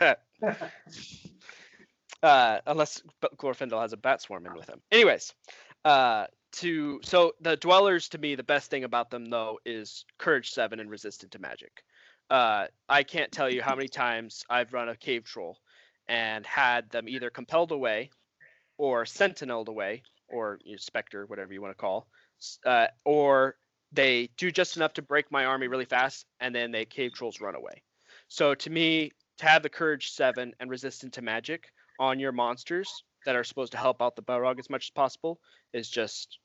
on. uh, unless Glorfindel has a bat swarm in with him. Anyways, uh, to so the dwellers to me the best thing about them though is courage seven and resistant to magic. Uh, I can't tell you how many times I've run a cave troll and had them either compelled away or sentineled away or you know, specter whatever you want to call uh, or they do just enough to break my army really fast and then they cave trolls run away. So to me to have the courage seven and resistant to magic on your monsters that are supposed to help out the Balrog as much as possible is just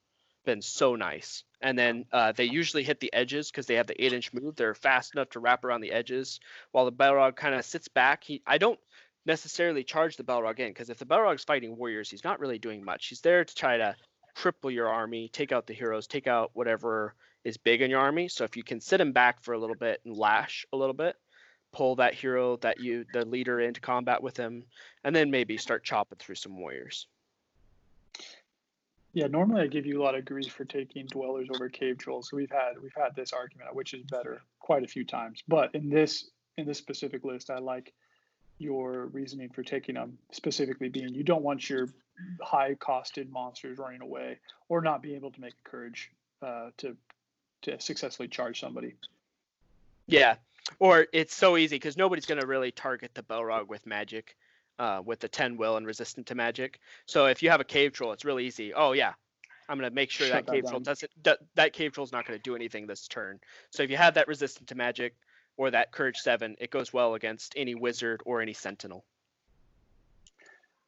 been so nice. And then uh, they usually hit the edges because they have the eight inch move. They're fast enough to wrap around the edges while the Balrog kind of sits back. He I don't necessarily charge the Balrog in because if the Balrog's fighting warriors, he's not really doing much. He's there to try to triple your army, take out the heroes, take out whatever is big in your army. So if you can sit him back for a little bit and lash a little bit, pull that hero that you the leader into combat with him, and then maybe start chopping through some warriors. Yeah, normally I give you a lot of grief for taking dwellers over cave trolls. So we've had we've had this argument which is better quite a few times. But in this in this specific list, I like your reasoning for taking them specifically being you don't want your high costed monsters running away or not being able to make courage uh, to to successfully charge somebody. Yeah, or it's so easy because nobody's gonna really target the Balrog with magic, uh, with the ten will and resistant to magic. So if you have a cave troll, it's really easy. Oh yeah, I'm gonna make sure Shut that that cave troll doesn't. That, that cave troll's not gonna do anything this turn. So if you have that resistant to magic or that courage seven, it goes well against any wizard or any sentinel.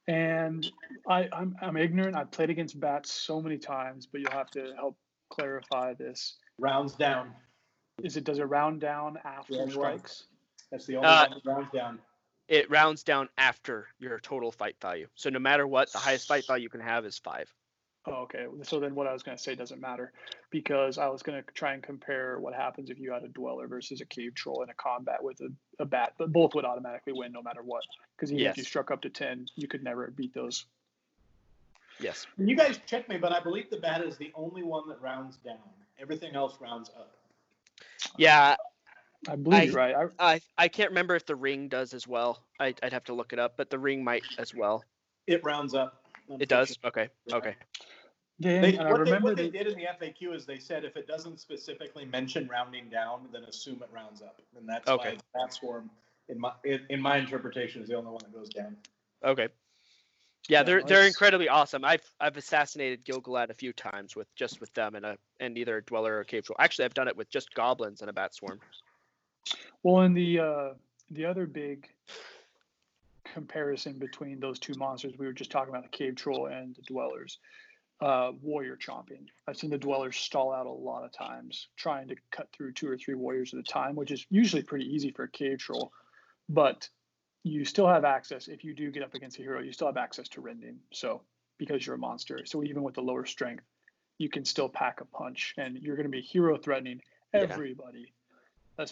And I, I'm I'm ignorant. I've played against bats so many times, but you'll have to help clarify this. Rounds down. Is it does it round down after Yeah, sure. strikes? That's the only Uh, one that rounds down. It rounds down after your total fight value. So no matter what, the highest fight value you can have is five. Oh, okay. So then what I was going to say doesn't matter because I was going to try and compare what happens if you had a dweller versus a cave troll in a combat with a, a bat, but both would automatically win no matter what. Because even if you struck up to 10, you could never beat those. Yes. You guys check me, but I believe the bat is the only one that rounds down. Everything else rounds up. Yeah, I believe I- you're right. I, I I can't remember if the ring does as well. I, I'd have to look it up, but the ring might as well. It rounds up. It does. Okay. Yeah. Okay. then, They, and I what, they, remember what they that- did in the FAQ is they said if it doesn't specifically mention rounding down, then assume it rounds up, and that's Okay. why that swarm, in my in, in my interpretation, is the only one that goes down. Okay. Yeah, Yeah, they're no, they're incredibly incredibly awesome. I've I've assassinated Gilgalad a few times with just with them and a and either a dweller or a cave troll. Actually, I've done it with just goblins and a bat swarm. Well, in the uh, the other big comparison between those two monsters, we were just talking about the cave troll and the dwellers. Uh, warrior chomping. I've seen the dwellers stall out a lot of times, trying to cut through two or three warriors at a time, which is usually pretty easy for a cave troll. But you still have access if you do get up against a hero. You still have access to rending. So because you're a monster, so even with the lower strength, you can still pack a punch, and you're going to be hero threatening everybody. That's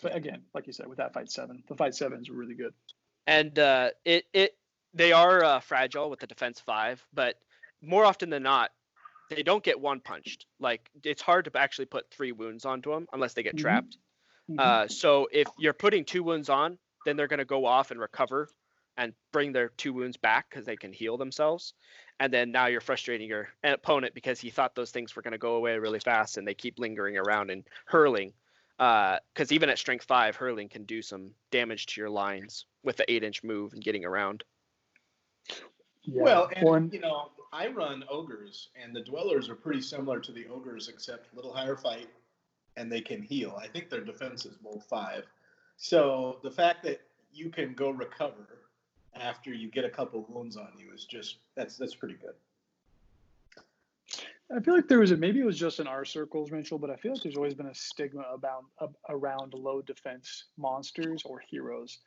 again, like you said, with that fight seven, the fight seven is really good. And uh, it it they are uh, fragile with the defense five, but more often than not, they don't get one punched. Like it's hard to actually put three wounds onto them unless they get Mhm. trapped. Mhm. Uh, so if you're putting two wounds on, then they're going to go off and recover and bring their two wounds back because they can heal themselves. And then now you're frustrating your opponent because he thought those things were going to go away really fast and they keep lingering around and hurling. Uh, because even at strength five, hurling can do some damage to your lines with the eight inch move and getting around. Yeah. Well, and One- you know, I run ogres, and the dwellers are pretty similar to the ogres, except a little higher fight, and they can heal. I think their defense is both five. So the fact that you can go recover after you get a couple wounds on you is just that's that's pretty good. I feel like there was a maybe it was just in our circles, Mitchell, but I feel like there's always been a stigma about ab- around low defense monsters or heroes.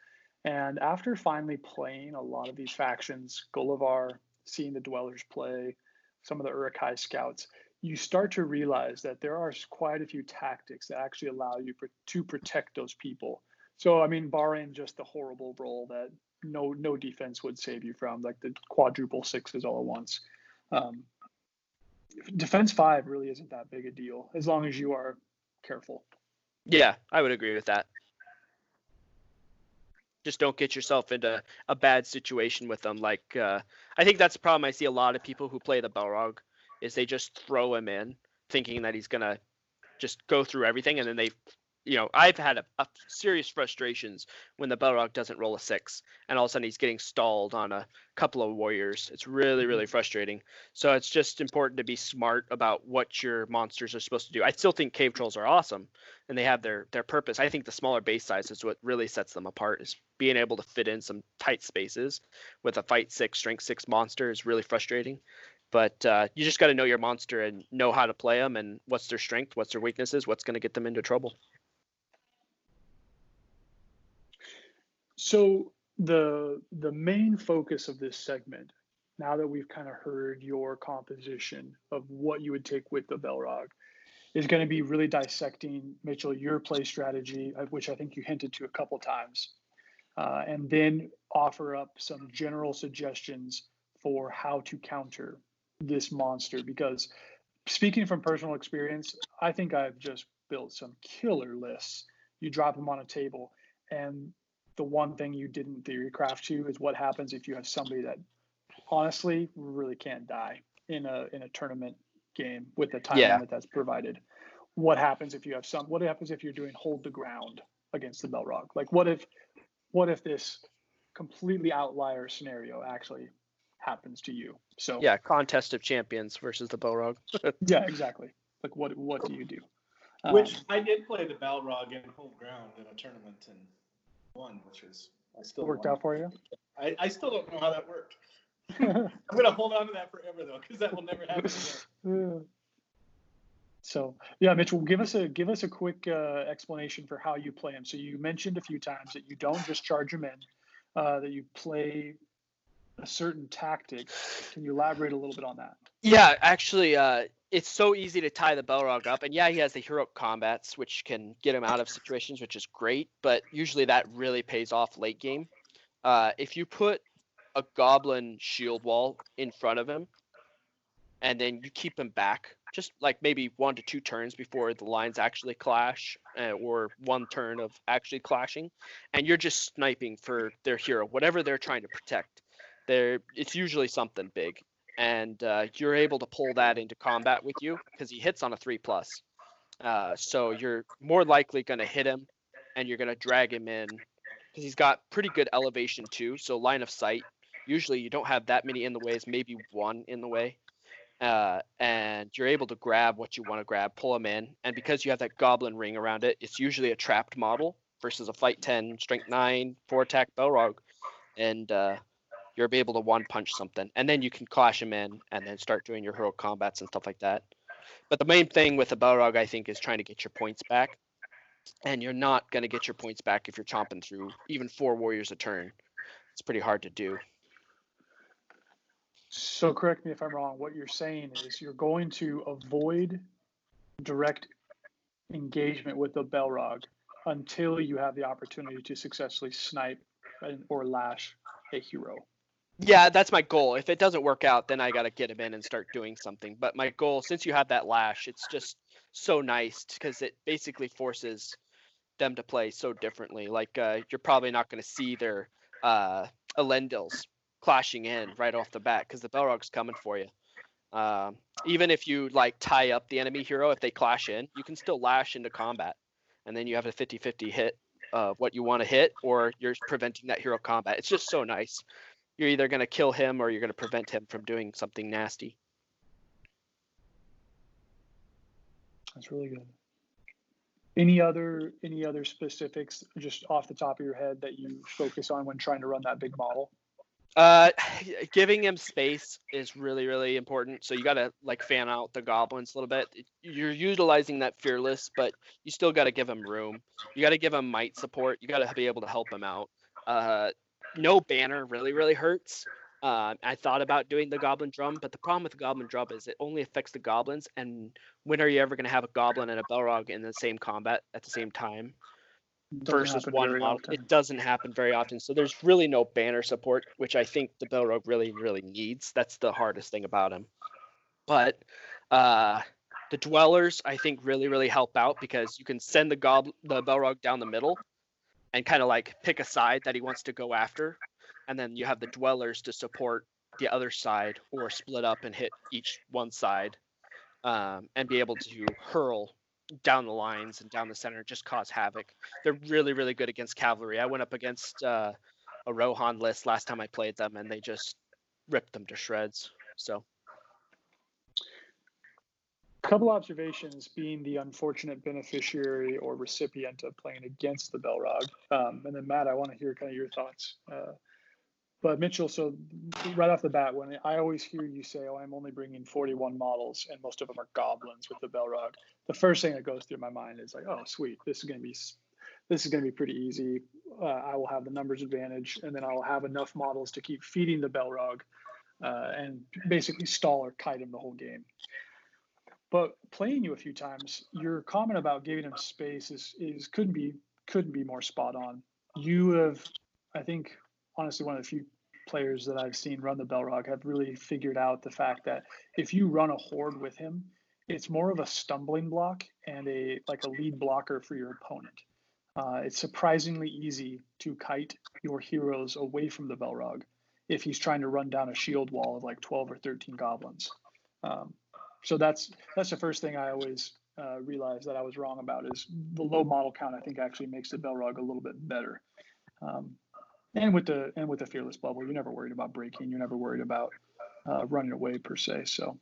And after finally playing a lot of these factions, Gullivar, seeing the Dwellers play, some of the Uruk-hai scouts, you start to realize that there are quite a few tactics that actually allow you to protect those people. So I mean, barring just the horrible roll that no no defense would save you from, like the quadruple sixes all at once. Um, defense five really isn't that big a deal as long as you are careful. Yeah, I would agree with that. Just don't get yourself into a bad situation with them. Like, uh, I think that's the problem I see a lot of people who play the Balrog is they just throw him in thinking that he's gonna just go through everything, and then they, you know, I've had a, a serious frustrations when the Balrog doesn't roll a six, and all of a sudden he's getting stalled on a couple of warriors. It's really, really frustrating. So it's just important to be smart about what your monsters are supposed to do. I still think cave trolls are awesome and they have their their purpose. I think the smaller base size is what really sets them apart. Is being able to fit in some tight spaces with a fight six, strength six monster is really frustrating. But uh, you just got to know your monster and know how to play them and what's their strength, what's their weaknesses, what's going to get them into trouble. So the the main focus of this segment, now that we've kind of heard your composition of what you would take with the Balrog, is going to be really dissecting Mitchell your play strategy, which I think you hinted to a couple times, uh, and then offer up some general suggestions for how to counter this monster. Because speaking from personal experience, I think I've just built some killer lists. You drop them on a table, and the one thing you didn't theory craft to is what happens if you have somebody that honestly really can't die in a in a tournament game with the time Yeah. limit that's provided. What happens if you have some what happens if you're doing hold the ground against the Balrog? Like what if what if this completely outlier scenario actually happens to you? So Yeah, contest of champions versus the Balrog. yeah, exactly. Like what what do you do? Which Um, I did play the Balrog in hold ground in a tournament and won, which is I still worked out for you? I, I still don't know how that worked. I'm gonna hold on to that forever though, because that will never happen again. Yeah. So yeah, Mitchell, give us a give us a quick uh, explanation for how you play him. So you mentioned a few times that you don't just charge him in, uh, that you play a certain tactic. Can you elaborate a little bit on that? Yeah, actually, uh, it's so easy to tie the Balrog up, and yeah, he has the hero combats, which can get him out of situations, which is great. But usually, that really pays off late game. Uh, if you put a Goblin shield wall in front of him, and then you keep him back, just like maybe one to two turns before the lines actually clash, uh, or one turn of actually clashing, and you're just sniping for their hero, whatever they're trying to protect. There, it's usually something big and uh, you're able to pull that into combat with you because he hits on a three plus. Uh, so you're more likely going to hit him, and you're going to drag him in because he's got pretty good elevation too. So line of sight. Usually you don't have that many in the ways, maybe one in the way, uh, and you're able to grab what you want to grab, pull him in, and because you have that goblin ring around it, it's usually a trapped model versus a fight ten, strength nine, four attack Balrog, and uh, you're able to one punch something and then you can clash him in and then start doing your hero combats and stuff like that but the main thing with a balrog i think is trying to get your points back and you're not going to get your points back if you're chomping through even four warriors a turn it's pretty hard to do So correct me if I'm wrong. What you're saying is you're going to avoid direct engagement with the Balrog until you have the opportunity to successfully snipe or lash a hero. Yeah, that's my goal. If it doesn't work out, then I got to get him in and start doing something. But my goal, since you have that lash, it's just so nice because it basically forces them to play so differently. Like uh, you're probably not going to see their uh, Elendils clashing in right off the bat because the Balrog's coming for you. Um, even if you like tie up the enemy hero, if they clash in, you can still lash into combat, and then you have a 50-50 hit of what you want to hit, or you're preventing that hero combat. It's just so nice. You're either going to kill him or you're going to prevent him from doing something nasty. That's really good. Any other any other specifics just off the top of your head that you focus on when trying to run that big model? Uh, giving him space is really really important. So you gotta like fan out the goblins a little bit. You're utilizing that fearless, but you still gotta give him room. You gotta give him might support. You gotta be able to help him out. Uh, no banner really really hurts. Uh, I thought about doing the goblin drum, but the problem with the goblin drum is it only affects the goblins. And when are you ever going to have a goblin and a Balrog in the same combat at the same time? Doesn't versus one model. It doesn't happen very often. So there's really no banner support, which I think the Balrog really, really needs. That's the hardest thing about him. But uh, the dwellers, I think, really, really help out because you can send the goblin the Balrog down the middle and kind of like pick a side that he wants to go after, and then you have the dwellers to support the other side or split up and hit each one side um, and be able to hurl down the lines and down the center, just cause havoc. They're really, really good against cavalry. I went up against uh, a Rohan list last time I played them, and they just ripped them to shreds. So couple observations being the unfortunate beneficiary or recipient of playing against the Balrog. Um, and then Matt, I want to hear kind of your thoughts. Uh, but Mitchell, so right off the bat, when I always hear you say, "Oh, I'm only bringing 41 models, and most of them are goblins with the Balrog," the first thing that goes through my mind is like, "Oh, sweet, this is going to be this is going to be pretty easy. Uh, I will have the numbers advantage, and then I will have enough models to keep feeding the Balrog, uh, and basically stall or kite him the whole game." But playing you a few times, your comment about giving him space is is couldn't be couldn't be more spot on. You have, I think, honestly, one of the few players that I've seen run the Balrog have really figured out the fact that if you run a horde with him, it's more of a stumbling block and a like a lead blocker for your opponent. Uh, it's surprisingly easy to kite your heroes away from the Balrog if he's trying to run down a shield wall of like 12 or 13 goblins. Um, so that's that's the first thing I always uh, realized that I was wrong about is the low model count. I think actually makes the Balrog a little bit better. Um, and with the and with the fearless bubble, you're never worried about breaking. You're never worried about uh, running away per se. So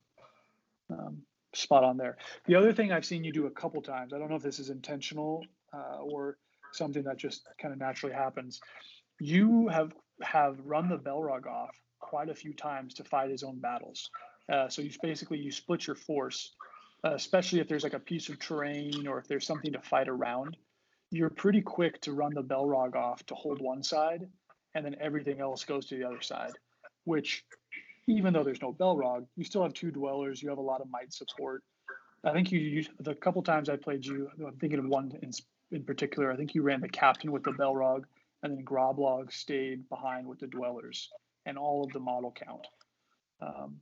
um, spot on there. The other thing I've seen you do a couple times. I don't know if this is intentional uh, or something that just kind of naturally happens. You have have run the Balrog off quite a few times to fight his own battles. Uh, so you basically you split your force, uh, especially if there's like a piece of terrain or if there's something to fight around. You're pretty quick to run the Balrog off to hold one side, and then everything else goes to the other side. Which, even though there's no Balrog, you still have two dwellers. You have a lot of might support. I think you, you the couple times I played you. I'm thinking of one in, in particular. I think you ran the captain with the Balrog, and then Groblog stayed behind with the dwellers, and all of the model count. Um,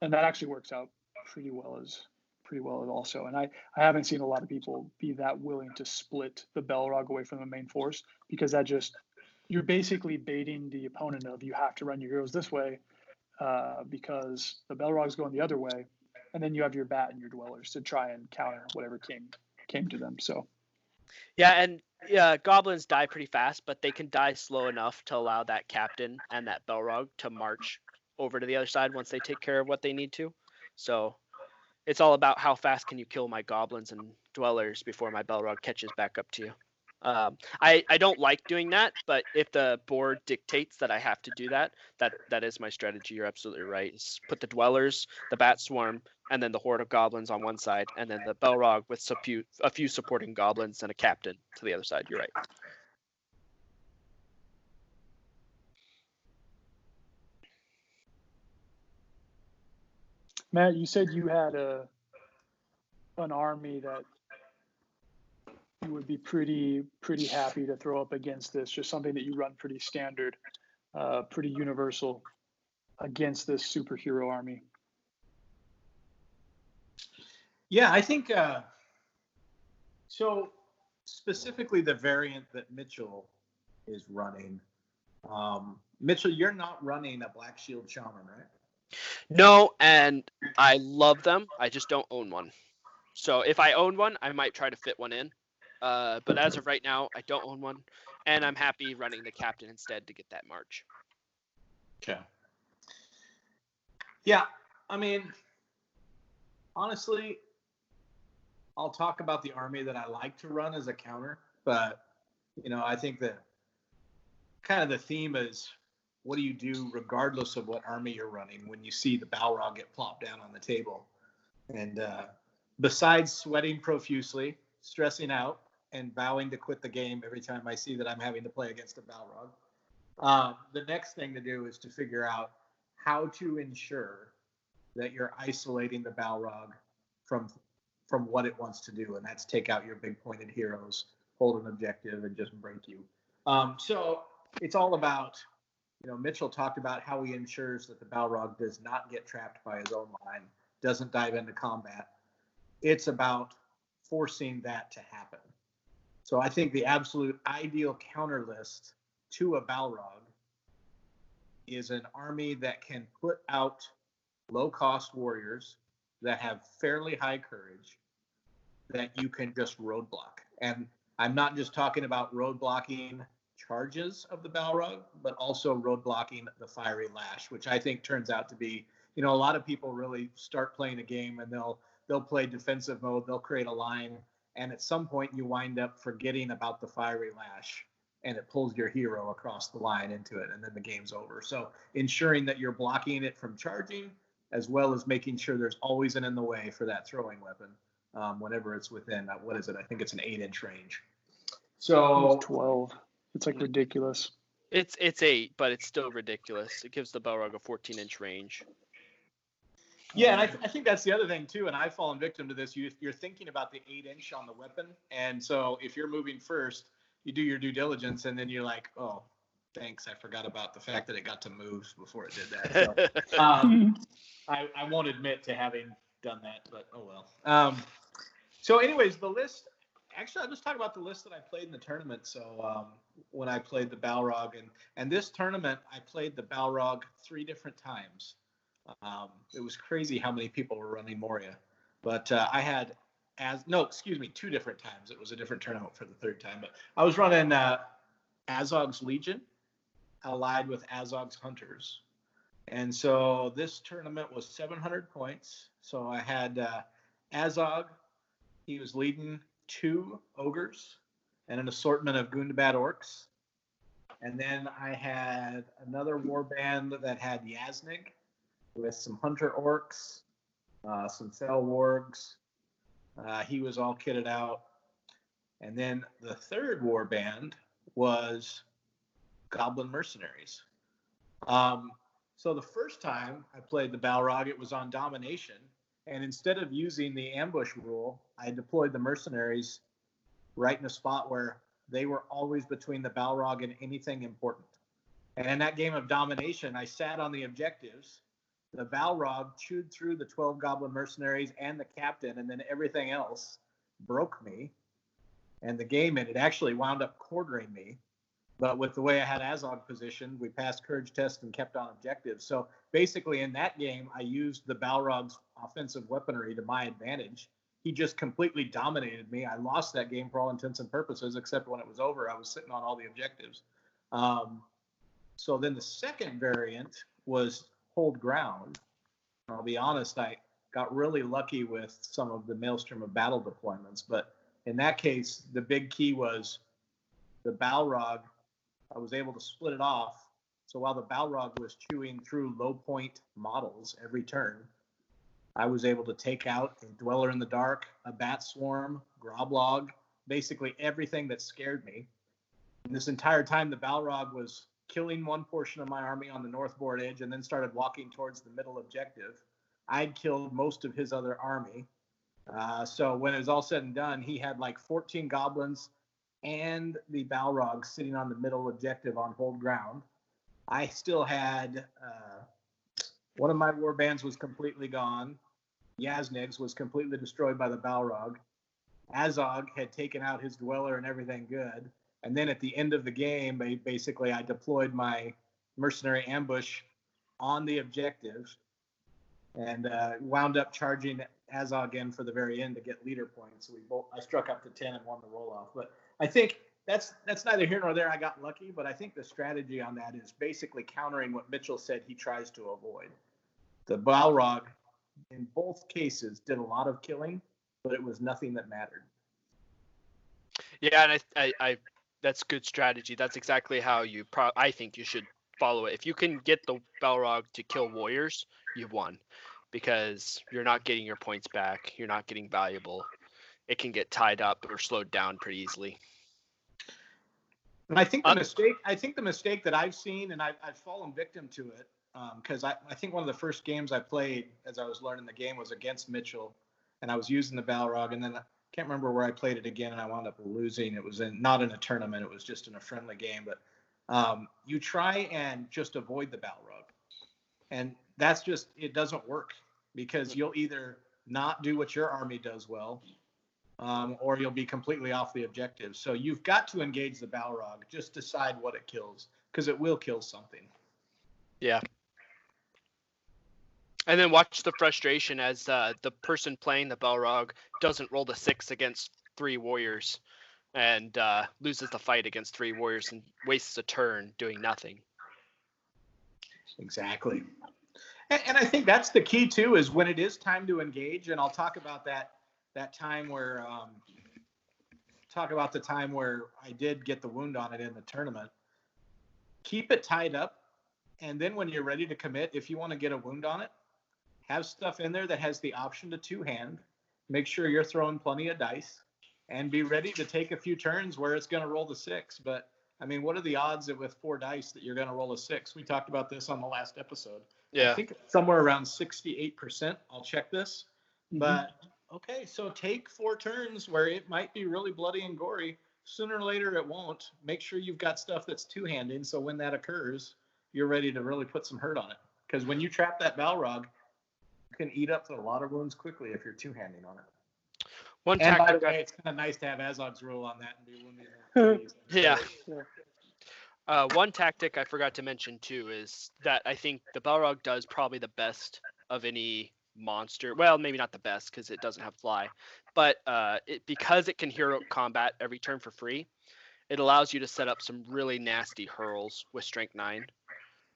and that actually works out pretty well as pretty well as also. And I, I haven't seen a lot of people be that willing to split the Balrog away from the main force because that just you're basically baiting the opponent of you have to run your heroes this way uh, because the Balrog's going the other way, and then you have your bat and your dwellers to try and counter whatever came came to them. So yeah, and yeah, goblins die pretty fast, but they can die slow enough to allow that captain and that Balrog to march over to the other side once they take care of what they need to. So it's all about how fast can you kill my goblins and dwellers before my Balrog catches back up to you. Um, I, I don't like doing that, but if the board dictates that I have to do that, that that is my strategy. You're absolutely right. Is put the dwellers, the bat swarm, and then the horde of goblins on one side, and then the Balrog with a few supporting goblins and a captain to the other side. You're right. Matt, you said you had a an army that you would be pretty pretty happy to throw up against this. Just something that you run pretty standard, uh, pretty universal. against this superhero army? Yeah, I think uh, so. Specifically, the variant that Mitchell is running. Um, Mitchell, you're not running a Black Shield Shaman, right? No, and I love them. I just don't own one. So if I own one, I might try to fit one in. Uh, but as of right now, I don't own one, and I'm happy running the captain instead to get that march. Okay. Yeah, I mean, honestly, I'll talk about the army that I like to run as a counter, but you know, I think that kind of the theme is what do you do regardless of what army you're running when you see the Balrog get plopped down on the table? And uh, besides sweating profusely, stressing out, and vowing to quit the game every time I see that I'm having to play against a Balrog, uh, the next thing to do is to figure out how to ensure that you're isolating the Balrog from from what it wants to do, and that's take out your big pointed heroes, hold an objective, and just break you. Um, so it's all about, you know, Mitchell talked about how he ensures that the Balrog does not get trapped by his own line, doesn't dive into combat. It's about forcing that to happen. So I think the absolute ideal counter list to a Balrog is an army that can put out low cost warriors that have fairly high courage that you can just roadblock. And I'm not just talking about roadblocking charges of the Balrog, but also roadblocking the fiery lash, which I think turns out to be, you know, a lot of people really start playing a game and they'll they'll play defensive mode, they'll create a line, and at some point you wind up forgetting about the fiery lash and it pulls your hero across the line into it and then the game's over. So ensuring that you're blocking it from charging as well as making sure there's always an in the way for that throwing weapon um, whenever it's within uh, what is it? I think it's an eight inch range. So 12. It's like ridiculous. It's it's eight, but it's still ridiculous. It gives the Balrog a 14 inch range. Yeah, and I, th- I think that's the other thing too. And I've fallen victim to this. You, you're thinking about the eight inch on the weapon, and so if you're moving first, you do your due diligence, and then you're like, oh, thanks, I forgot about the fact that it got to move before it did that. So, um, I, I won't admit to having done that, but oh well. Um, so, anyways, the list. Actually, I'll just talk about the list that I played in the tournament. So, um, when I played the Balrog, and and this tournament, I played the Balrog three different times. Um, it was crazy how many people were running Moria, but uh, I had as no, excuse me, two different times. It was a different tournament for the third time, but I was running uh, Azog's Legion allied with Azog's Hunters, and so this tournament was 700 points. So I had uh, Azog, he was leading two ogres and an assortment of Gundabad orcs. And then I had another warband that had Yazneg with some hunter orcs, uh, some fell wargs. Uh, he was all kitted out. And then the third warband was Goblin Mercenaries. Um, so the first time I played the Balrog, it was on domination. And instead of using the ambush rule, I deployed the mercenaries right in a spot where they were always between the Balrog and anything important. And in that game of domination, I sat on the objectives. The Balrog chewed through the 12 Goblin mercenaries and the captain, and then everything else broke me. And the game, it actually wound up quartering me. But with the way I had Azog positioned, we passed courage test and kept on objectives. So basically, in that game, I used the Balrog's offensive weaponry to my advantage. He just completely dominated me. I lost that game for all intents and purposes, except when it was over, I was sitting on all the objectives. Um, so then the second variant was hold ground. I'll be honest, I got really lucky with some of the Maelstrom of Battle deployments, but in that case, the big key was the Balrog I was able to split it off. So while the Balrog was chewing through low point models every turn, I was able to take out a Dweller in the Dark, a Bat Swarm, Groblog, basically everything that scared me. And this entire time, the Balrog was killing one portion of my army on the north board edge and then started walking towards the middle objective. I'd killed most of his other army. Uh, so when it was all said and done, he had like 14 goblins, and the Balrog sitting on the middle objective on hold ground. I still had uh, One of my war bands was completely gone. Yazneg's was completely destroyed by the Balrog. Azog had taken out his dweller and everything good. And then at the end of the game, basically, I deployed my mercenary ambush on the objective and uh, wound up charging Azog in for the very end to get leader points. So We both I struck up to ten and won the roll off. But I think that's that's neither here nor there. I got lucky, but I think the strategy on that is basically countering what Mitchell said he tries to avoid. The Balrog, in both cases, did a lot of killing, but it was nothing that mattered. Yeah, and I, I, I that's good strategy. That's exactly how you pro- I think you should follow it. If you can get the Balrog to kill warriors, you've won because you're not getting your points back. You're not getting valuable. It can get tied up or slowed down pretty easily. And I think the mistake, I think the mistake that I've seen, and I've, I've fallen victim to it, because um, I, I think one of the first games I played as I was learning the game was against Mitchell, and I was using the Balrog, and then I can't remember where I played it again, and I wound up losing. It was in not in a tournament; it was just in a friendly game. But um, you try and just avoid the Balrog, and that's just it doesn't work because you'll either not do what your army does well, um, or you'll be completely off the objective. So you've got to engage the Balrog. Just decide what it kills because it will kill something. Yeah. And then watch the frustration as uh, the person playing the Balrog doesn't roll the six against three warriors and uh, loses the fight against three warriors and wastes a turn doing nothing. Exactly. And, and I think that's the key too, is when it is time to engage. And I'll talk about that that time where um, talk about the time where I did get the wound on it in the tournament. Keep it tied up, and then when you're ready to commit, if you want to get a wound on it, have stuff in there that has the option to two hand. Make sure you're throwing plenty of dice, and be ready to take a few turns where it's going to roll the six. But I mean, what are the odds that with four dice that you're going to roll a six? We talked about this on the last episode. Yeah. I think somewhere around 68%. I'll check this. Mm-hmm. But okay, so take four turns where it might be really bloody and gory. Sooner or later, it won't. Make sure you've got stuff that's two handed. So when that occurs, you're ready to really put some hurt on it. Because when you trap that Balrog, you can eat up a lot of wounds quickly if you're two handing on it. One and by the way, it's kind of nice to have Azog's rule on that and be wounded. yeah. Uh, one tactic I forgot to mention too is that I think the Balrog does probably the best of any monster. Well, maybe not the best because it doesn't have fly, but uh, it, because it can hero combat every turn for free, it allows you to set up some really nasty hurls with strength nine.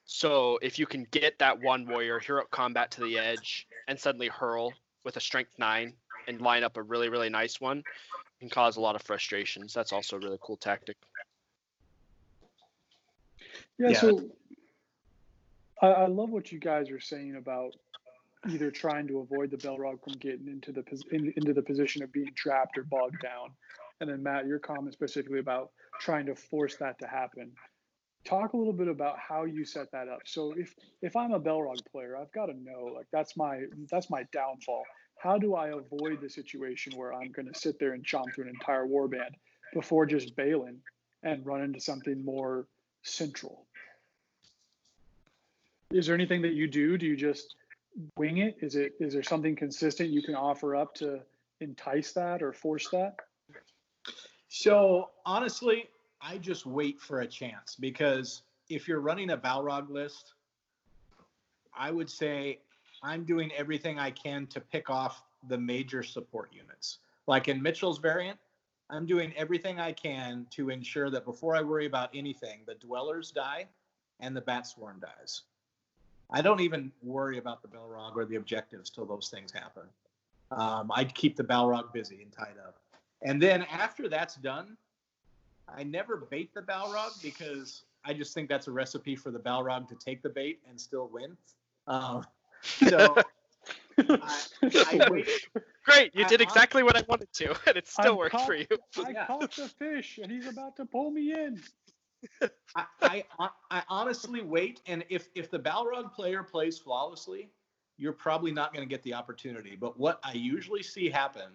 So if you can get that one warrior hero combat to the edge and suddenly hurl with a strength nine and line up a really really nice one, can cause a lot of frustrations. That's also a really cool tactic. Yeah, yeah. so I, I, love what you guys are saying about either trying to avoid the Balrog from getting into the in, into the position of being trapped or bogged down, and then Matt, your comment specifically about trying to force that to happen. Talk a little bit about how you set that up. So if if I'm a Balrog player, I've got to know like that's my that's my downfall. How do I avoid the situation where I'm going to sit there and chomp through an entire warband before just bailing and run into something more central? Is there anything that you do? Do you just wing it? Is it is there something consistent you can offer up to entice that or force that? So honestly, I just wait for a chance because if you're running a Balrog list, I would say I'm doing everything I can to pick off the major support units. Like in Mitchell's variant, I'm doing everything I can to ensure that before I worry about anything, the dwellers die and the bat swarm dies. I don't even worry about the Balrog or the objectives till those things happen. Um, I keep the Balrog busy and tied up. And then after that's done, I never bait the Balrog because I just think that's a recipe for the Balrog to take the bait and still win. Um, so I, I wait. Great, you did exactly what I wanted to, and it still i worked caught, for you. I yeah. caught the fish, and he's about to pull me in. I, I, I honestly wait, and if if the Balrog player plays flawlessly, you're probably not going to get the opportunity. But what I usually see happen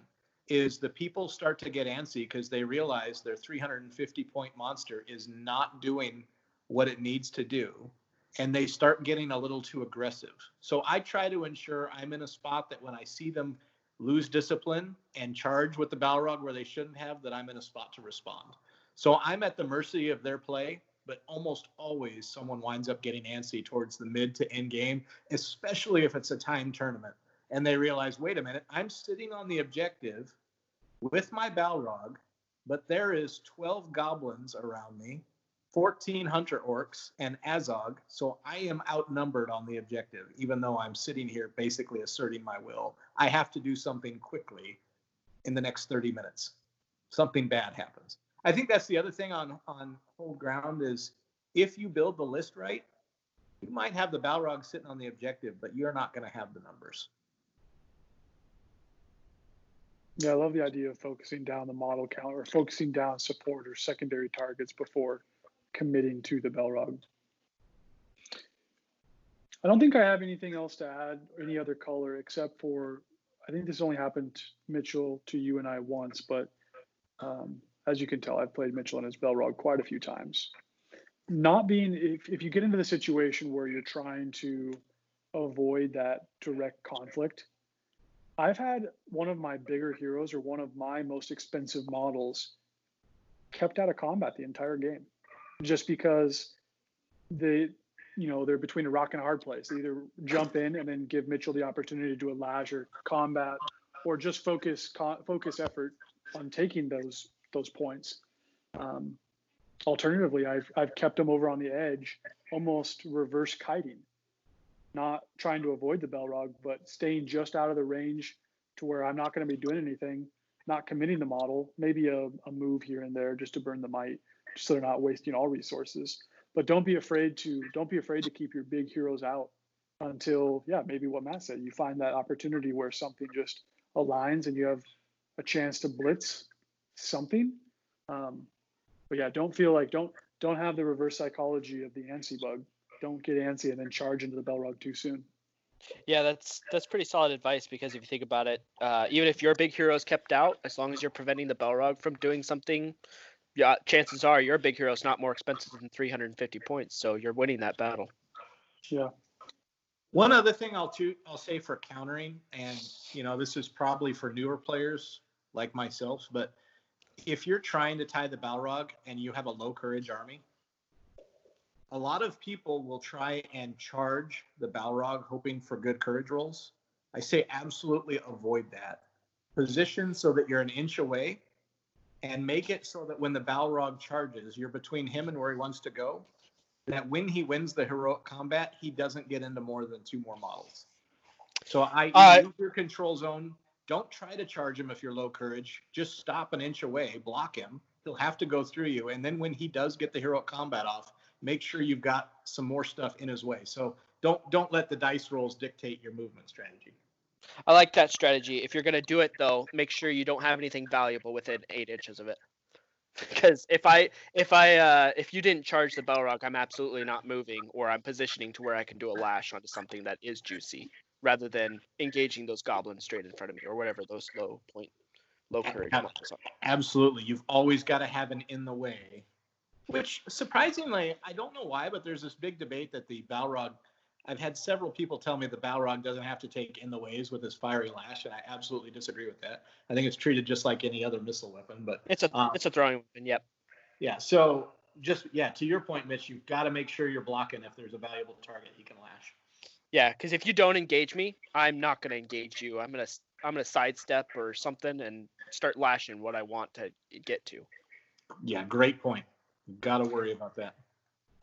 is the people start to get antsy because they realize their 350 point monster is not doing what it needs to do, and they start getting a little too aggressive. So I try to ensure I'm in a spot that when I see them lose discipline and charge with the Balrog where they shouldn't have, that I'm in a spot to respond. So I'm at the mercy of their play, but almost always someone winds up getting antsy towards the mid to end game, especially if it's a time tournament. And they realize, wait a minute, I'm sitting on the objective with my Balrog, but there is 12 goblins around me 14 hunter orcs and Azog, so I am outnumbered on the objective, even though I'm sitting here basically asserting my will. I have to do something quickly in the next 30 minutes. Something bad happens. I think that's the other thing on on hold ground is if you build the list right, you might have the Balrog sitting on the objective, but you're not going to have the numbers. Yeah, I love the idea of focusing down the model count or focusing down support or secondary targets before committing to the Balrog. I don't think I have anything else to add, any other color, except for I think this only happened, Mitchell, to you and I once, but um, as you can tell, I've played Mitchell and his Balrog quite a few times. Not being, if, if you get into the situation where you're trying to avoid that direct conflict, I've had one of my bigger heroes or one of my most expensive models kept out of combat the entire game just because they, you know, they're between a rock and a hard place. They either jump in and then give Mitchell the opportunity to do a lash or combat, or just focus focus effort on taking those those points. Um, alternatively, I've I've kept them over on the edge, almost reverse kiting, not trying to avoid the Balrog, but staying just out of the range to where I'm not going to be doing anything, not committing the model, maybe a, a move here and there just to burn the might so they're not wasting all resources. But don't be afraid to don't be afraid to keep your big heroes out until yeah maybe what Matt said you find that opportunity where something just aligns and you have a chance to blitz something. Um, but yeah, don't feel like don't don't have the reverse psychology of the antsy bug. Don't get antsy and then charge into the Balrog too soon. Yeah, that's that's pretty solid advice because if you think about it, uh, even if your big hero is kept out, as long as you're preventing the Balrog from doing something yeah, chances are your big hero is not more expensive than 350 points, so you're winning that battle. Yeah. One other thing I'll to, I'll say for countering, and you know this is probably for newer players like myself, but if you're trying to tie the Balrog and you have a low courage army, a lot of people will try and charge the Balrog hoping for good courage rolls. I say absolutely avoid that. Position so that you're an inch away and make it so that when the Balrog charges, you're between him and where he wants to go. That when he wins the heroic combat, he doesn't get into more than two more models. So I uh, move your control zone. Don't try to charge him if you're low courage. Just stop an inch away, block him. He'll have to go through you, and then when he does get the heroic combat off, make sure you've got some more stuff in his way. So don't don't let the dice rolls dictate your movement strategy. I like that strategy. If you're gonna do it though, make sure you don't have anything valuable within eight inches of it. Because if I if I uh, if you didn't charge the Balrog, I'm absolutely not moving, or I'm positioning to where I can do a lash onto something that is juicy, rather than engaging those goblins straight in front of me, or whatever those low point, low courage. Absolutely, you've always got to have an in the way. Which surprisingly, I don't know why, but there's this big debate that the Balrog I've had several people tell me the Balrog doesn't have to take in the ways with his fiery lash, and I absolutely disagree with that. I think it's treated just like any other missile weapon, but it's a um, it's a throwing weapon. Yep. Yeah. So just yeah, to your point, Mitch, you've got to make sure you're blocking if there's a valuable target he can lash. Yeah, because if you don't engage me, I'm not going to engage you. I'm gonna I'm gonna sidestep or something and start lashing what I want to get to. Yeah, great point. You Got to worry about that.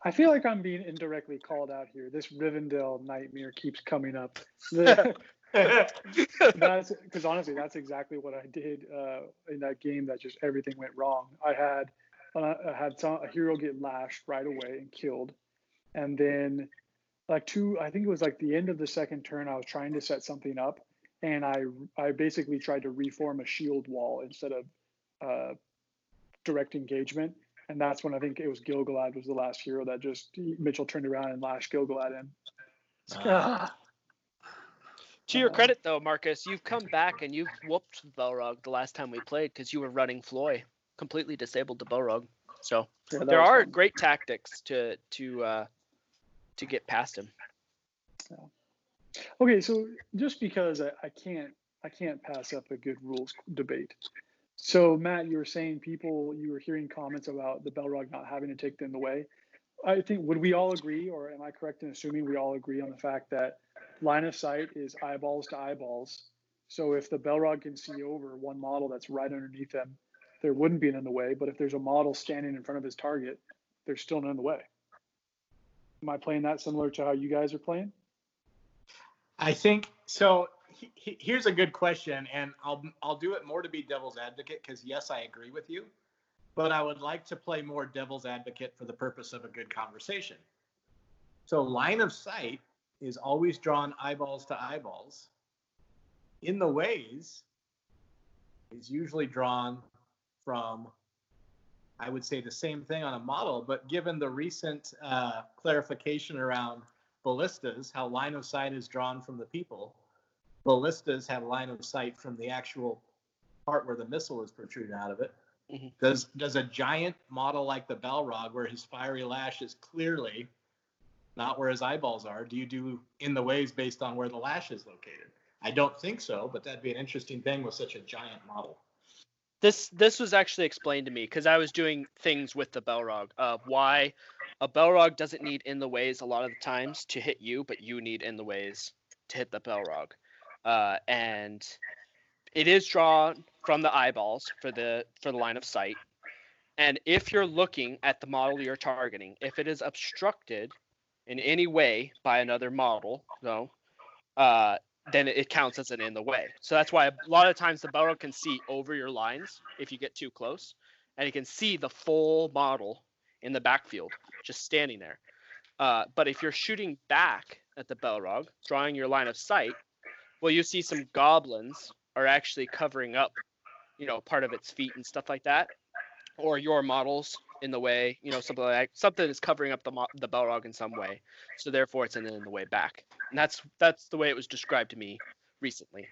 I feel like I'm being indirectly called out here. This Rivendell nightmare keeps coming up. that's because honestly, that's exactly what I did uh, in that game. That just everything went wrong. I had uh, I had some, a hero get lashed right away and killed, and then like two, I think it was like the end of the second turn. I was trying to set something up, and I I basically tried to reform a shield wall instead of uh, direct engagement and that's when I think it was Gil-galad was the last hero that just Mitchell turned around and lashed Gil-galad in. Uh, to your credit, though, Marcus, you've come back and you've whooped Balrog the last time we played because you were running Floy, completely disabled the Balrog. So yeah, there are fun. great tactics to to uh, to get past him. Okay, so just because I, I can't I can't pass up a good rules debate. So Matt, you were saying people you were hearing comments about the Balrog not having to take them away. I think would we all agree, or am I correct in assuming we all agree on the fact that line of sight is eyeballs to eyeballs? So if the Balrog can see over one model that's right underneath them, there wouldn't be an in the way. But if there's a model standing in front of his target, there's still none in the way. Am I playing that similar to how you guys are playing? I think so. He, he, here's a good question, and I'll I'll do it more to be devil's advocate because yes, I agree with you, but I would like to play more devil's advocate for the purpose of a good conversation. So line of sight is always drawn eyeballs to eyeballs. In the ways is usually drawn from I would say the same thing on a model, but given the recent uh, clarification around ballistas, how line of sight is drawn from the people, ballistas have line of sight from the actual part where the missile is protruding out of it. Mm-hmm. Does does a giant model like the Balrog, where his fiery lash is clearly not where his eyeballs are, do you do in the ways based on where the lash is located? I don't think so, but that'd be an interesting thing with such a giant model. This this was actually explained to me because I was doing things with the Balrog of why a Balrog doesn't need in the ways a lot of the times to hit you, but you need in the ways to hit the Balrog. Uh, and it is drawn from the eyeballs for the for the line of sight. And if you're looking at the model you're targeting, if it is obstructed in any way by another model, no, uh, then it counts as an in the way. So that's why a lot of times the Balrog can see over your lines if you get too close, and you can see the full model in the backfield just standing there. Uh, but if you're shooting back at the Balrog, drawing your line of sight, well, you see some goblins are actually covering up, you know, part of its feet and stuff like that, or your models in the way, you know, something like something is covering up the the Balrog in some way. So therefore, it's in, in the way back, and that's that's the way it was described to me recently.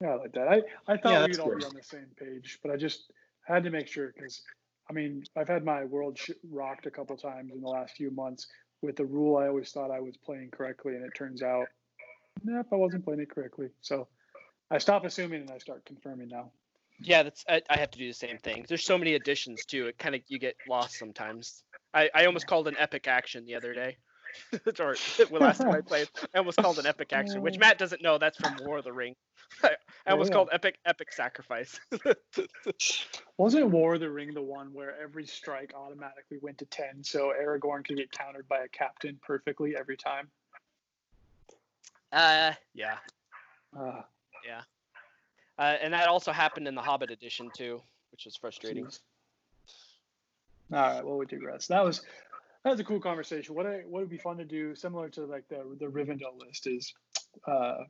Yeah, I like that. I I thought yeah, we'd all be on the same page, but I just had to make sure because I mean I've had my world sh- rocked a couple times in the last few months with the rule I always thought I was playing correctly, and it turns out, nope, I wasn't playing it correctly. So I stop assuming and I start confirming now. Yeah, that's I, I, have to do the same thing. There's so many additions too. It kind of you get lost sometimes. I, I almost called an epic action the other day. or last time I played, I almost called an epic action, which Matt doesn't know. That's from War of the Ring. I almost oh, yeah. called epic epic sacrifice. Wasn't War of the Ring the one where every strike automatically went to ten, so Aragorn could get countered by a captain perfectly every time? Uh, yeah. Uh, yeah. Uh, and that also happened in the Hobbit edition too, which was frustrating. All right, well we digress. That was that was a cool conversation. What I, what would be fun to do, similar to like the the Rivendell list, is uh,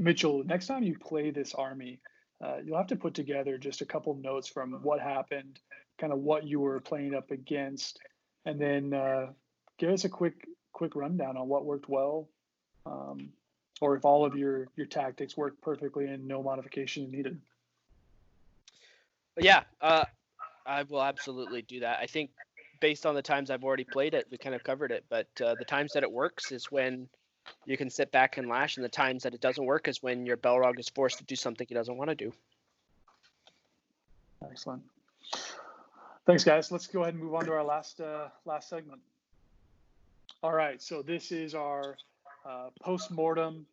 Mitchell. Next time you play this army, uh, you'll have to put together just a couple notes from what happened, kind of what you were playing up against, and then uh, give us a quick quick rundown on what worked well, um, or if all of your your tactics work perfectly and no modification is needed. Yeah, uh, I will absolutely do that. I think based on the times I've already played it, we kind of covered it. But uh, the times that it works is when you can sit back and lash, and the times that it doesn't work is when your Balrog is forced to do something he doesn't want to do. Excellent. Thanks, guys. Let's go ahead and move on to our last uh, last segment. All right, so this is our uh, post-mortem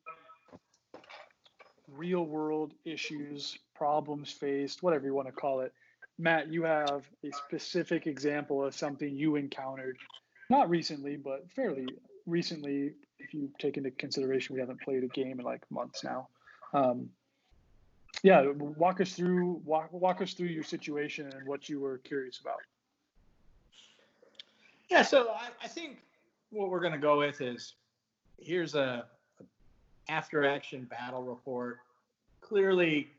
real world issues, problems faced, whatever you want to call it. Matt, you have a specific example of something you encountered, not recently, but fairly recently, if you take into consideration we haven't played a game in like months now. Um, yeah, walk us through walk walk us through your situation and what you were curious about. Yeah, so I, I think what we're going to go with is here's a, a after action battle report. Clearly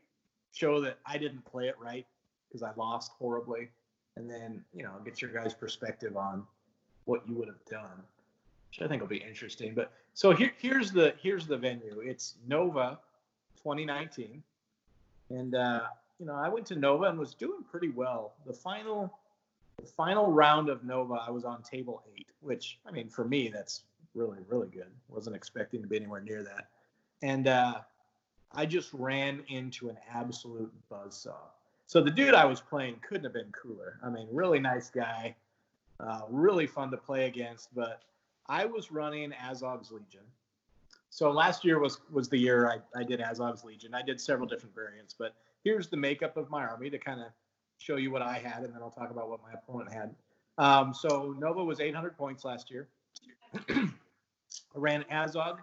show that I didn't play it right because I lost horribly, and then you know get your guys' perspective on what you would have done, which I think will be interesting. But so here, here's the here's the venue. It's Nova, 2019, and uh, you know I went to Nova and was doing pretty well. The final the final round of Nova, I was on table eight which I mean for me that's really really good. Wasn't expecting to be anywhere near that, and uh, I just ran into an absolute buzzsaw. So the dude I was playing couldn't have been cooler. I mean, really nice guy, uh, really fun to play against. But I was running Azog's Legion. So last year was was the year I, I did Azog's Legion. I did several different variants, but here's the makeup of my army to kind of show you what I had, and then I'll talk about what my opponent had. Um, so Nova was 800 points last year. I ran Azog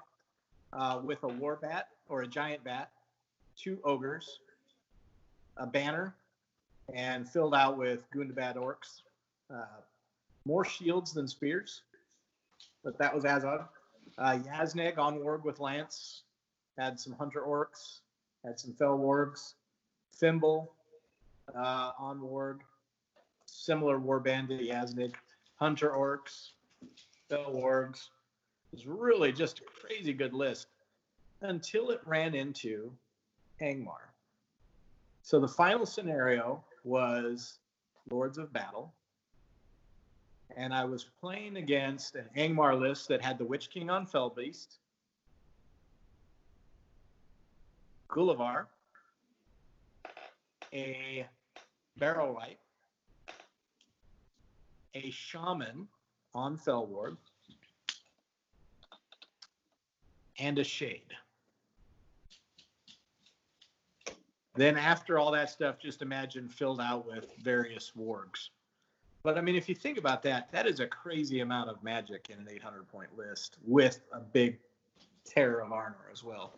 uh, with a war bat or a giant bat, two ogres, a banner, and filled out with Gundabad orcs. Uh, more shields than spears, but that was Azog. Uh, Yazneg on warg with lance, had some hunter orcs, had some fell wargs, Fimbul uh, on warg, similar warband to Yazneg, hunter orcs, fell wargs. Was really just a crazy good list until it ran into Angmar. So the final scenario was Lords of Battle. And I was playing against an Angmar list that had the Witch King on Felbeast, Gulavhar, a Barrow Wight, a Shaman on Fell Warg, and a Shade. Then after all that stuff, just imagine filled out with various wargs. But I mean, if you think about that, that is a crazy amount of magic in an 800 point list with a big terror of Arnor as well.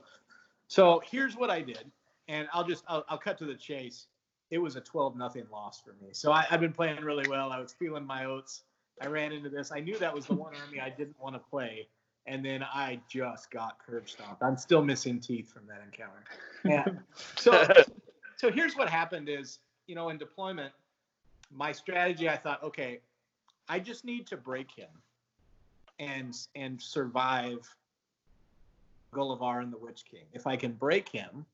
So here's what I did, and I'll just I'll, I'll cut to the chase. It was a 12 nothing loss for me. So I, I've been playing really well. I was feeling my oats. I ran into this. I knew that was the one army I didn't want to play, and then I just got curb stomped. I'm still missing teeth from that encounter. Yeah. so so here's what happened is, you know, in deployment, my strategy I thought, okay, I just need to break him and and survive Gulavhar and the Witch King. If I can break him,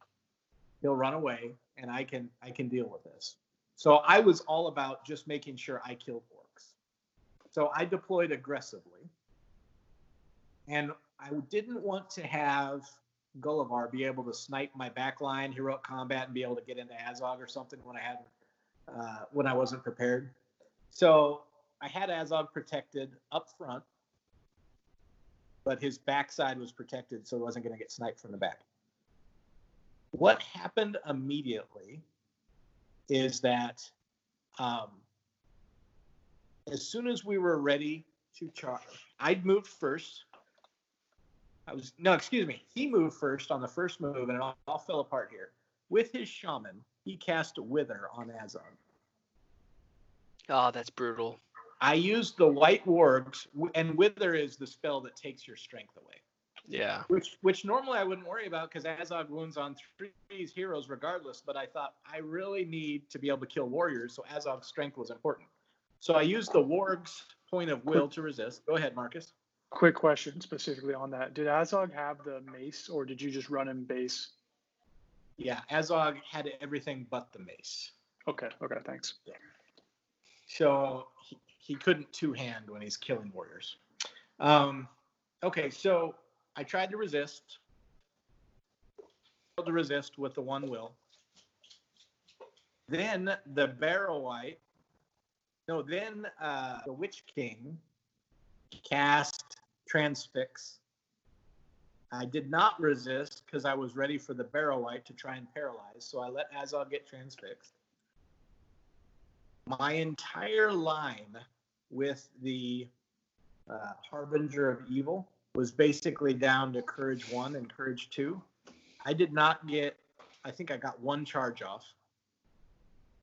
he'll run away and I can I can deal with this. So I was all about just making sure I killed orcs. So I deployed aggressively. And I didn't want to have Gulavhar be able to snipe my backline, heroic combat, and be able to get into Azog or something when I had uh, when I wasn't prepared. So I had Azog protected up front, but his backside was protected, so it wasn't going to get sniped from the back. What happened immediately is that um, as soon as we were ready to charge, I'd moved first I was no, excuse me. He moved first on the first move, and it all, all fell apart here. With his shaman, he cast Wither on Azog. Oh, ah, that's brutal. I used the white wargs, and Wither is the spell that takes your strength away. Yeah. Which which normally I wouldn't worry about because Azog wounds on three heroes regardless. But I thought I really need to be able to kill warriors, so Azog's strength was important. So I used the warg's point of will to resist. Go ahead, Marcus. Quick question specifically on that. Did Azog have the mace or did you just run him base? Yeah, Azog had everything but the mace. Okay, okay, thanks. Yeah. So he, he couldn't two hand when he's killing warriors. Um, okay, so I tried to resist. To resist with the one will. Then the Barrow Wight. No, then uh, the Witch King cast transfix. I did not resist because I was ready for the Barrow Wight to try and paralyze, so I let Azog get transfixed. My entire line with the uh, Harbinger of Evil was basically down to Courage 1 and Courage 2. I did not get, I think I got one charge off.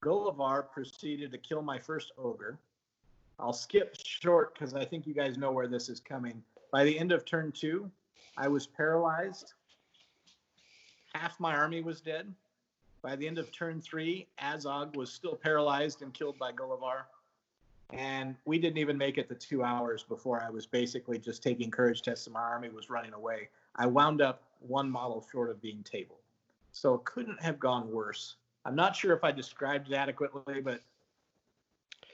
Gulavhar proceeded to kill my first ogre. I'll skip short because I think you guys know where this is coming. By the end of turn two, I was paralyzed. Half my army was dead. By the end of turn three, Azog was still paralyzed and killed by Gulavhar. And we didn't even make it to two hours before I was basically just taking courage tests and my army was running away. I wound up one model short of being tabled. So it couldn't have gone worse. I'm not sure if I described it adequately, but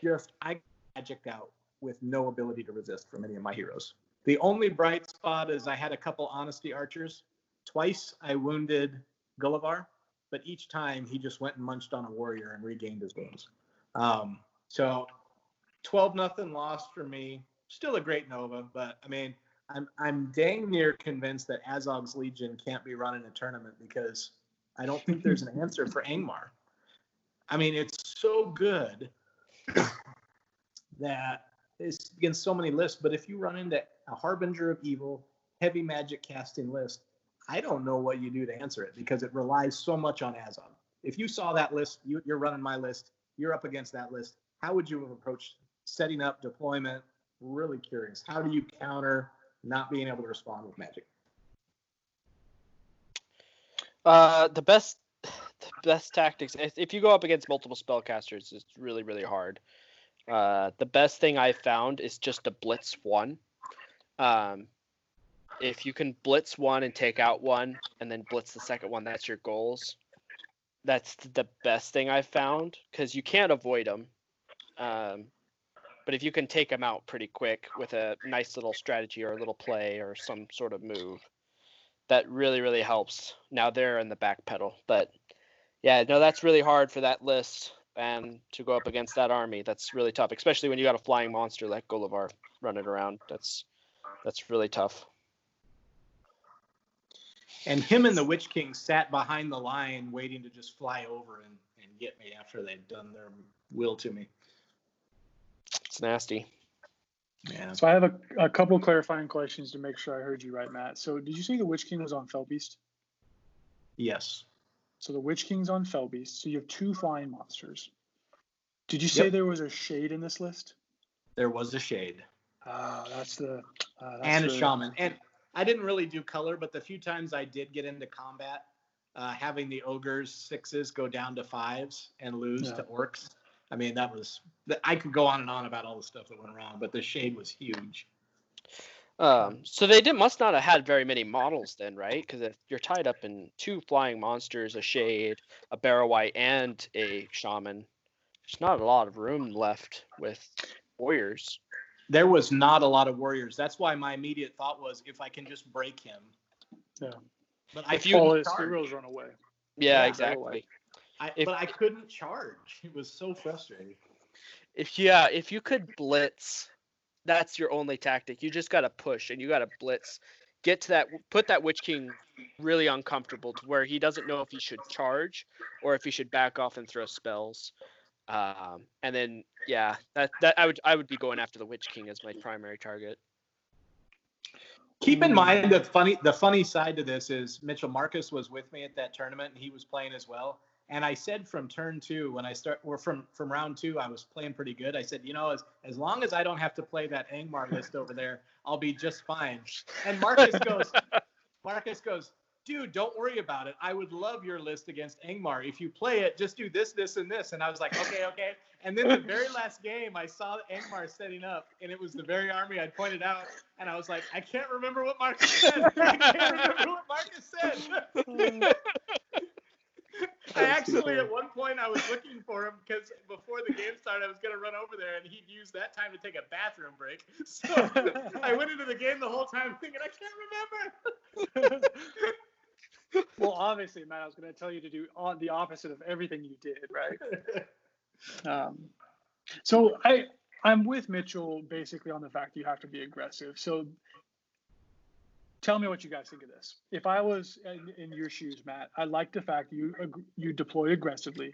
just I magicked out with no ability to resist from any of my heroes. The only bright spot is I had a couple honesty archers. Twice I wounded Gulavhar, but each time he just went and munched on a warrior and regained his wounds. Um, so 12 nothing lost for me. Still a great Nova, but I mean, I'm I'm dang near convinced that Azog's Legion can't be run in a tournament because I don't think there's an answer for Angmar. I mean, it's so good that it's against so many lists, but if you run into a Harbinger of Evil, heavy magic casting list, I don't know what you do to answer it because it relies so much on Azog. If you saw that list, you, you're running my list, you're up against that list. How would you have approached setting up deployment? Really curious. How do you counter not being able to respond with magic? Uh, the best, the best tactics. If you go up against multiple spellcasters, it's really really hard. Uh, the best thing I found is just to blitz one. Um, if you can blitz one and take out one, and then blitz the second one, that's your goals. That's the best thing I found because you can't avoid them. Um, but if you can take them out pretty quick with a nice little strategy or a little play or some sort of move, that really really helps. Now they're in the back pedal, but yeah, no, that's really hard for that list and to go up against that army. That's really tough, especially when you got a flying monster like Gulavhar running around. That's that's really tough. And him and the Witch King sat behind the line waiting to just fly over and, and get me after they'd done their will to me. It's nasty. Yeah. So I have a, a couple clarifying questions to make sure I heard you right, Matt. So did you say the Witch King was on Felbeast? Yes. So the Witch King's on Felbeast. So you have two flying monsters. Did you say Yep. there was a shade in this list? There was a shade. Ah, that's the uh, that's and a the- shaman. And I didn't really do color, but the few times I did get into combat, uh, having the ogres sixes go down to fives and lose Yeah. to orcs. I mean, that was I could go on and on about all the stuff that went wrong, but the shade was huge. Um, so they did must not have had very many models then, right? Because if you're tied up in two flying monsters, a shade, a Barrow-wight, and a shaman, there's not a lot of room left with warriors. There was not a lot of warriors. That's why my immediate thought was if I can just break him. Yeah. But I If you- All his heroes run away. Yeah, Yeah, exactly. I, if- but I couldn't charge. It was so frustrating. If yeah, if you could blitz, that's your only tactic. You just gotta push and you gotta blitz. Get to that put that Witch King really uncomfortable to where he doesn't know if he should charge or if he should back off and throw spells. Um, and then yeah, that that I would I would be going after the Witch King as my primary target. Keep in mind the funny the funny side to this is Mitchell Marcus was with me at that tournament and he was playing as well. And I said from turn two when I start or from from round two I was playing pretty good. I said, you know, as as long as I don't have to play that Angmar list over there, I'll be just fine. And Marcus goes, Marcus goes, dude, don't worry about it. I would love your list against Angmar. If you play it, just do this, this, and this. And I was like, okay, okay. And then the very last game, I saw Angmar setting up, and it was the very army I pointed out. And I was like, I can't remember what Marcus said. I can't remember what Marcus said. I actually, at one point, I was looking for him because before the game started, I was going to run over there, and he'd use that time to take a bathroom break. So I went into the game the whole time thinking, I can't remember. well, obviously, Matt, I was going to tell you to do the opposite of everything you did, right? Um, so I I'm with Mitchell basically on the fact you have to be aggressive. So tell me what you guys think of this. If I was in, in your shoes, Matt, I like the fact you you deploy aggressively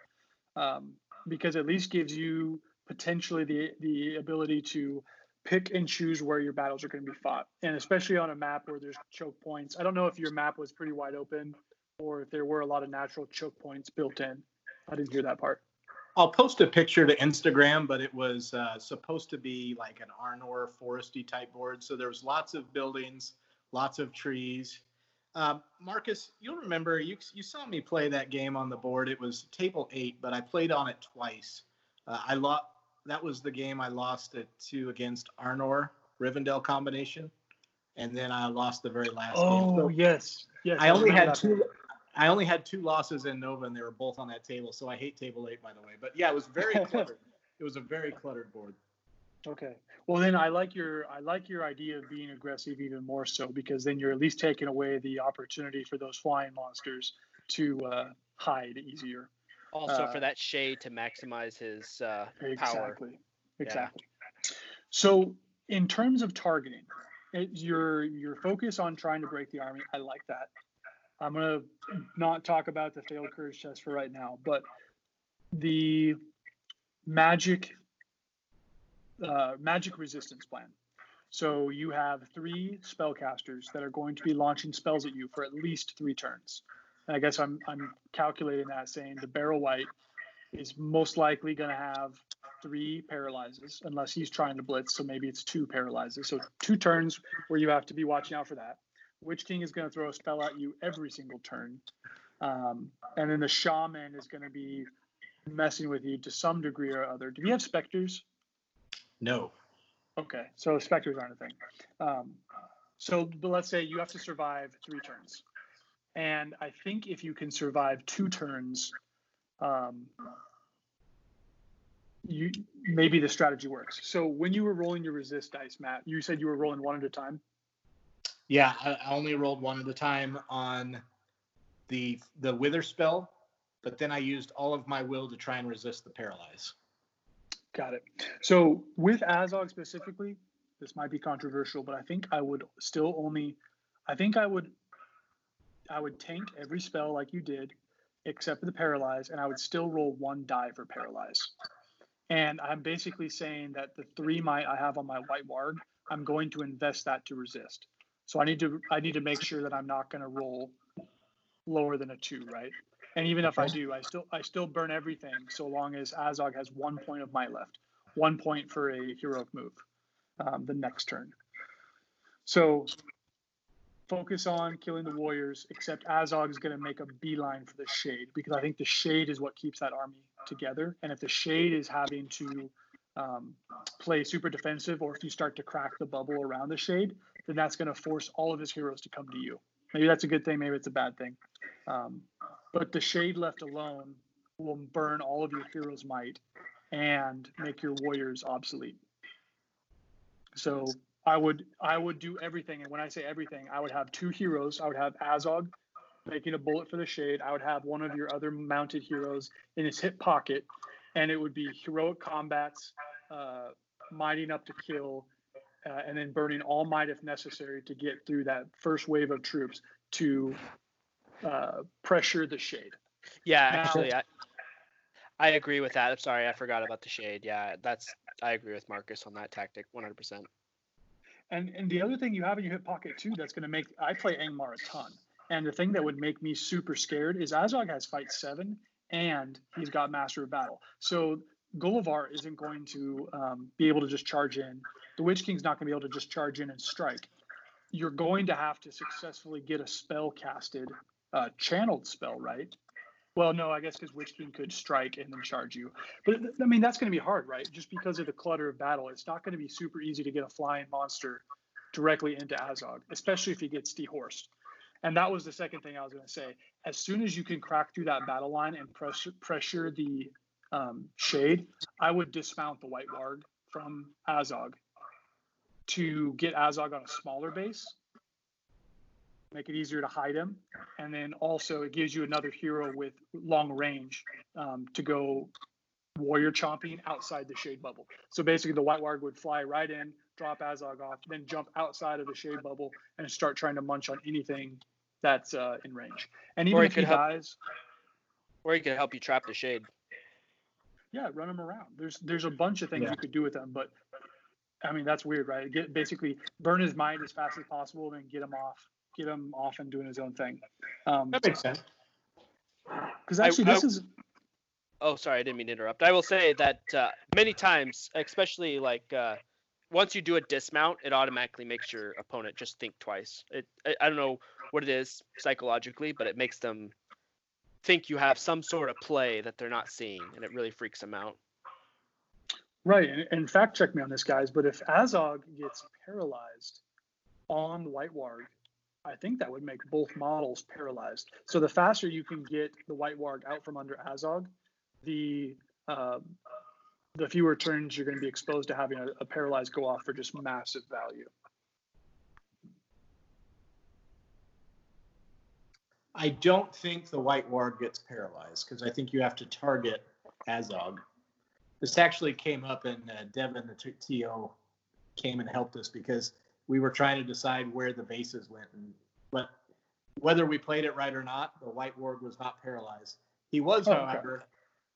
um, because at least gives you potentially the the ability to pick and choose where your battles are going to be fought, and especially on a map where there's choke points. I don't know if your map was pretty wide open or if there were a lot of natural choke points built in. I didn't hear that part. I'll post a picture to Instagram, but it was uh, supposed to be like an Arnor foresty type board. So there was lots of buildings, lots of trees. Um, Marcus, you'll remember you you saw me play that game on the board. It was table eight, but I played on it twice. Uh, I lost. That was the game I lost it to against Arnor Rivendell combination, and then I lost the very last game. Oh So yes, yes. I only had two. I only had two losses in Nova, and they were both on that table. So I hate table eight, by the way. But yeah, it was very cluttered. It was a very cluttered board. Okay. Well, then I like your I like your idea of being aggressive even more so because then you're at least taking away the opportunity for those flying monsters to uh, hide easier. Also, Uh, for that shade to maximize his uh, power. Exactly. Exactly. So, in terms of targeting, it, your your focus on trying to break the army, I like that. I'm gonna not talk about the failed courage test for right now, but the magic uh, magic resistance plan. So you have three spellcasters that are going to be launching spells at you for at least three turns. And I guess I'm I'm calculating that saying the Barrow-wight is most likely going to have three paralyzes unless he's trying to blitz. So maybe it's two paralyzes. So two turns where you have to be watching out for that. Witch King is going to throw a spell at you every single turn. Um, and then the shaman is going to be messing with you to some degree or other. Do you have specters? No. Okay, so specters aren't a thing. Um, so, but let's say you have to survive three turns, and I think if you can survive two turns, um, you maybe the strategy works. So when you were rolling your resist dice, Matt, you said you were rolling one at a time. Yeah, I, I only rolled one at a time on the the wither spell, but then I used all of my will to try and resist the paralyze. Got it. So with Azog specifically, this might be controversial, but I think I would still only, I think I would, I would tank every spell like you did, except for the paralyze, and I would still roll one die for paralyze. And I'm basically saying that the three might I have on my White Warg, I'm going to invest that to resist. So I need to I need to make sure that I'm not going to roll lower than a two, right? And even if I do, I still I still burn everything so long as Azog has one point of might left, one point for a heroic move, um, the next turn. So focus on killing the warriors, except Azog is going to make a beeline for the shade because I think the shade is what keeps that army together. And if the shade is having to um, play super defensive, or if you start to crack the bubble around the shade, then that's going to force all of his heroes to come to you. Maybe that's a good thing, maybe it's a bad thing. Um, but the shade left alone will burn all of your heroes' might and make your warriors obsolete. So I would I would do everything, and when I say everything, I would have two heroes. I would have Azog making a bullet for the shade. I would have one of your other mounted heroes in his hip pocket, and it would be heroic combats, uh, up to kill, uh, and then burning all might if necessary to get through that first wave of troops to uh, pressure the shade. Yeah, Now- actually, I, I agree with that. I'm sorry, I forgot about the shade. Yeah, that's I agree with Marcus on that tactic 100%. And and the other thing you have in your hip pocket too that's going to make I play Angmar a ton. And the thing that would make me super scared is Azog has fight seven and he's got Master of Battle. So Gulavhar isn't going to um, be able to just charge in. The Witch King's not going to be able to just charge in and strike. You're going to have to successfully get a spell casted, uh, channeled spell, right? Well, no, I guess because Witch King could strike and then charge you. But I mean, that's going to be hard, right? Just because of the clutter of battle, it's not going to be super easy to get a flying monster directly into Azog, especially if he gets dehorsed. And that was the second thing I was going to say. As soon as you can crack through that battle line and pressure pressure the um, shade, I would dismount the White Warg from Azog to get Azog on a smaller base, make it easier to hide him, and then also it gives you another hero with long range um, to go warrior chomping outside the shade bubble. So basically, the White Warg would fly right in, drop Azog off, then jump outside of the shade bubble and start trying to munch on anything that's uh, in range. And even Or he if he could help- dies, Or he could help you trap the shade. yeah, run him around. There's there's a bunch of things Yeah. you could do with them, but I mean that's weird, right? Get basically burn his mind as fast as possible, then get him off, get him off and doing his own thing. Um, That makes sense. because I- actually, this I- is Oh, sorry, I didn't mean to interrupt. I will say that uh, many times, especially like uh, once you do a dismount, it automatically makes your opponent just think twice. It I, I don't know what it is psychologically, but it makes them think you have some sort of play that they're not seeing, and it really freaks them out. right. And, and fact check me on this, guys. But if Azog gets paralyzed on White Warg, I think that would make both models paralyzed. So the faster you can get the White Warg out from under Azog, the uh, the fewer turns you're going to be exposed to having a, a paralyzed go off for just massive value. I don't think the White Warg gets paralyzed because I think you have to target Azog. This actually came up and uh, Devin, the TO, came and helped us because we were trying to decide where the bases went. And, but whether we played it right or not, the White Warg was not paralyzed. He was, Oh, okay. however,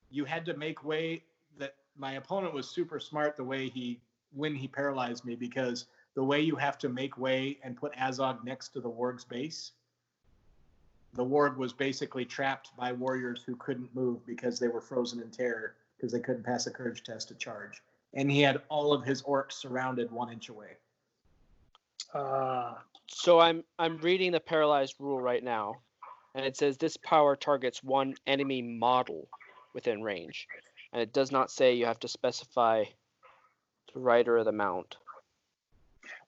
you had to make way that my opponent was super smart the way he when he paralyzed me because the way you have to make way and put Azog next to the Warg's base the Warg was basically trapped by warriors who couldn't move because they were frozen in terror because they couldn't pass a courage test to charge. And he had all of his orcs surrounded one inch away. Uh, So I'm I'm reading the paralyzed rule right now, and it says this power targets one enemy model within range, and it does not say you have to specify the rider or the mount.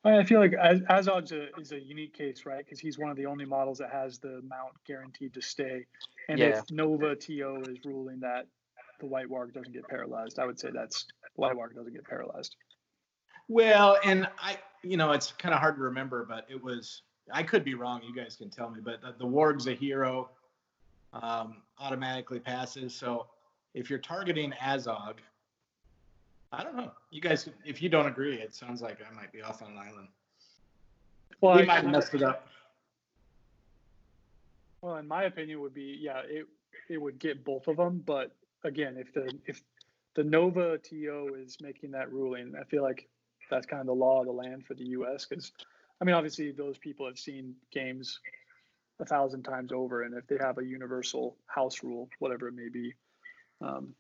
I feel like Az- Azog's a, is a unique case, right? Because he's one of the only models that has the mount guaranteed to stay. And Yeah. if Nova TO is ruling that the White Warg doesn't get paralyzed, I would say that's White Warg doesn't get paralyzed. Well, and I, you know, it's kind of hard to remember, but it was, I could be wrong. You guys can tell me, but the, the warg's a hero, um, automatically passes. So if you're targeting Azog, I don't know. You guys, if you don't agree, it sounds like I might be off on an island. Well, we I- might have messed it up. Well, in my opinion, would be yeah, it it would get both of them. But again, if the if the Nova TO is making that ruling, I feel like that's kind of the law of the land for the U.S. Because I mean, obviously, those people have seen games a thousand times over, and if they have a universal house rule, whatever it may be, um,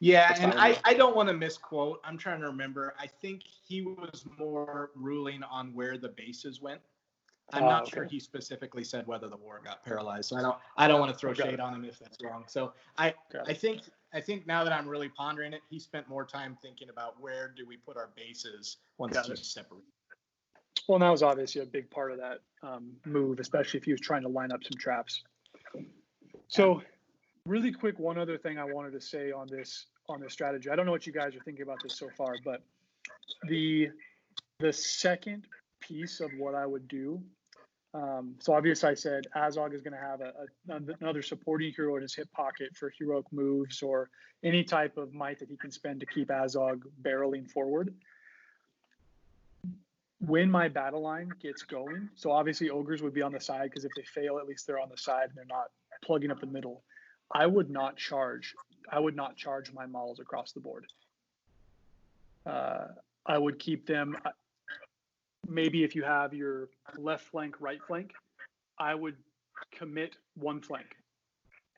Yeah, and. I, I don't want to misquote. I'm trying to remember. I think he was more ruling on where the bases went. I'm Ah, not sure he specifically said whether the Warg got paralyzed. So I don't I don't want to throw Okay. shade on him if that's wrong. So I I think I think now that I'm really pondering it, he spent more time thinking about where do we put our bases once Got separate. well, and that was obviously a big part of that um, move, especially if he was trying to line up some traps. So, really quick, one other thing I wanted to say on this on this strategy. I don't know what you guys are thinking about this so far, but the the second piece of what I would do. Um, so obviously, I said Azog is going to have a, a, another supporting hero in his hip pocket for heroic moves or any type of might that he can spend to keep Azog barreling forward when my battle line gets going, so obviously ogres would be on the side because if they fail, at least they're on the side and they're not plugging up the middle. I would not charge. I would not charge my models across the board. Uh, I would keep them. Maybe if you have your left flank, right flank, I would commit one flank,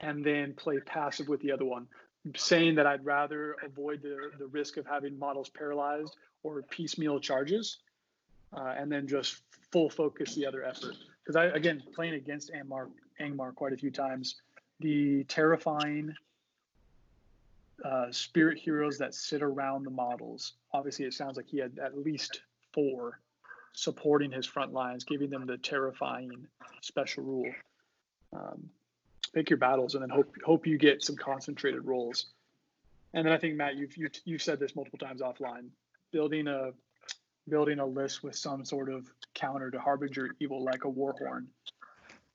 and then play passive with the other one, saying that I'd rather avoid the the risk of having models paralyzed or piecemeal charges uh, and then just full focus the other effort. Because I again playing against Angmar Angmar quite a few times, the terrifying uh, spirit heroes that sit around the models. Obviously, it sounds like he had at least four supporting his front lines, giving them the terrifying special rule. Um, pick your battles and then hope hope you get some concentrated rolls. And then I think Matt, you've you, you've said this multiple times offline. Building a building a list with some sort of counter to harbinger evil like a warhorn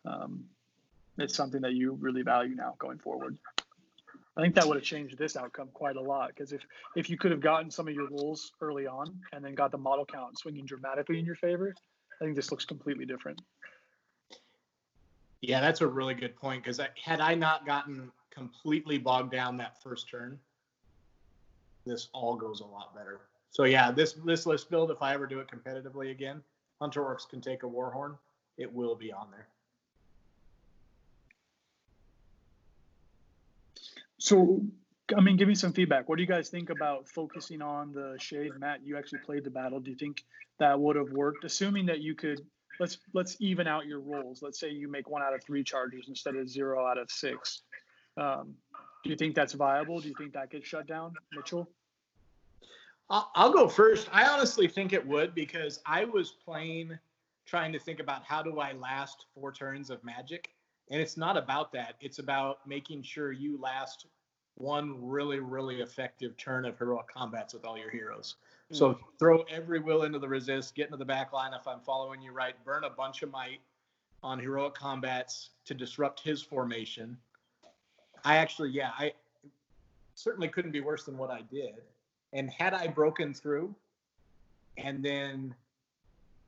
um, it's something that you really value now going forward i think that would have changed this outcome quite a lot because if if you could have gotten some of your rules early on and then got the model count swinging dramatically in your favor i think this looks completely different Yeah, that's a really good point because had I not gotten completely bogged down that first turn, this all goes a lot better. So yeah, this this list build, if I ever do it competitively again, Hunter Orcs can take a Warhorn. It will be on there. So i mean give me some feedback. What do you guys think about focusing on the shade? Matt you actually played the battle. Do you think that would have worked? Assuming that you could let's let's even out your rolls. Let's say you make one out of three charges instead of zero out of six. Um, do you think that's viable? Do you think that gets shut down mitchell? I'll go first. I honestly think it would because I was playing, trying to think about how do I last four turns of magic, and it's not about that. It's about making sure you last one really, really effective turn of heroic combats with all your heroes. So hmm. throw every will into the resist, get into the back line if I'm following you right, burn a bunch of might on heroic combats to disrupt his formation. I actually, yeah, I certainly couldn't be worse than what I did. And had I broken through, and then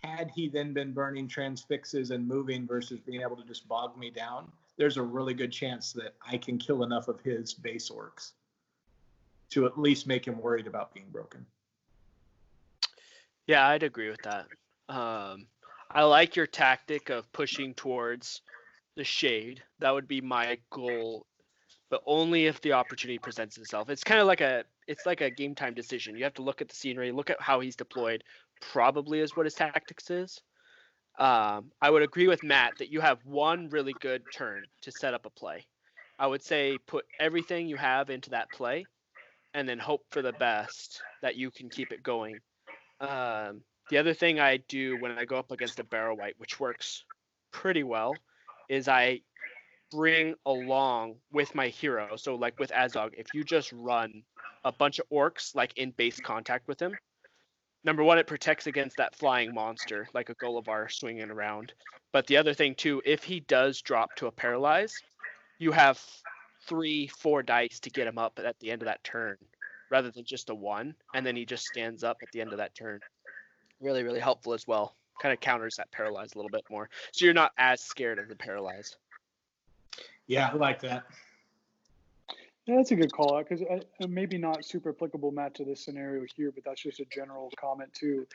had he then been burning transfixes and moving versus being able to just bog me down, there's a really good chance that I can kill enough of his base orcs to at least make him worried about being broken. Yeah, I'd agree with that. Um, I like your tactic of pushing towards the shade. That would be my goal, but only if the opportunity presents itself. It's kind of like a it's like a game time decision. You have to look at the scenery, look at how he's deployed. Probably is what his tactics is. Um, I would agree with Matt that you have one really good turn to set up a play. I would say put everything you have into that play, and then hope for the best that you can keep it going. Um, the other thing I do when I go up against a Barrow-wight, which works pretty well, is I bring along with my hero. So like with Azog, if you just run a bunch of orcs like in base contact with him, number one, it protects against that flying monster like a Gulavhar swinging around. But the other thing too, if he does drop to a paralyze, you have three, four dice to get him up at the end of that turn, rather than just a one, and then he just stands up at the end of that turn. Really, really helpful as well. Kind of counters that paralyzed a little bit more, so you're not as scared of the paralyzed. Yeah, I like that. Yeah, that's a good call out because maybe not super applicable, Matt, to this scenario here, but that's just a general comment too.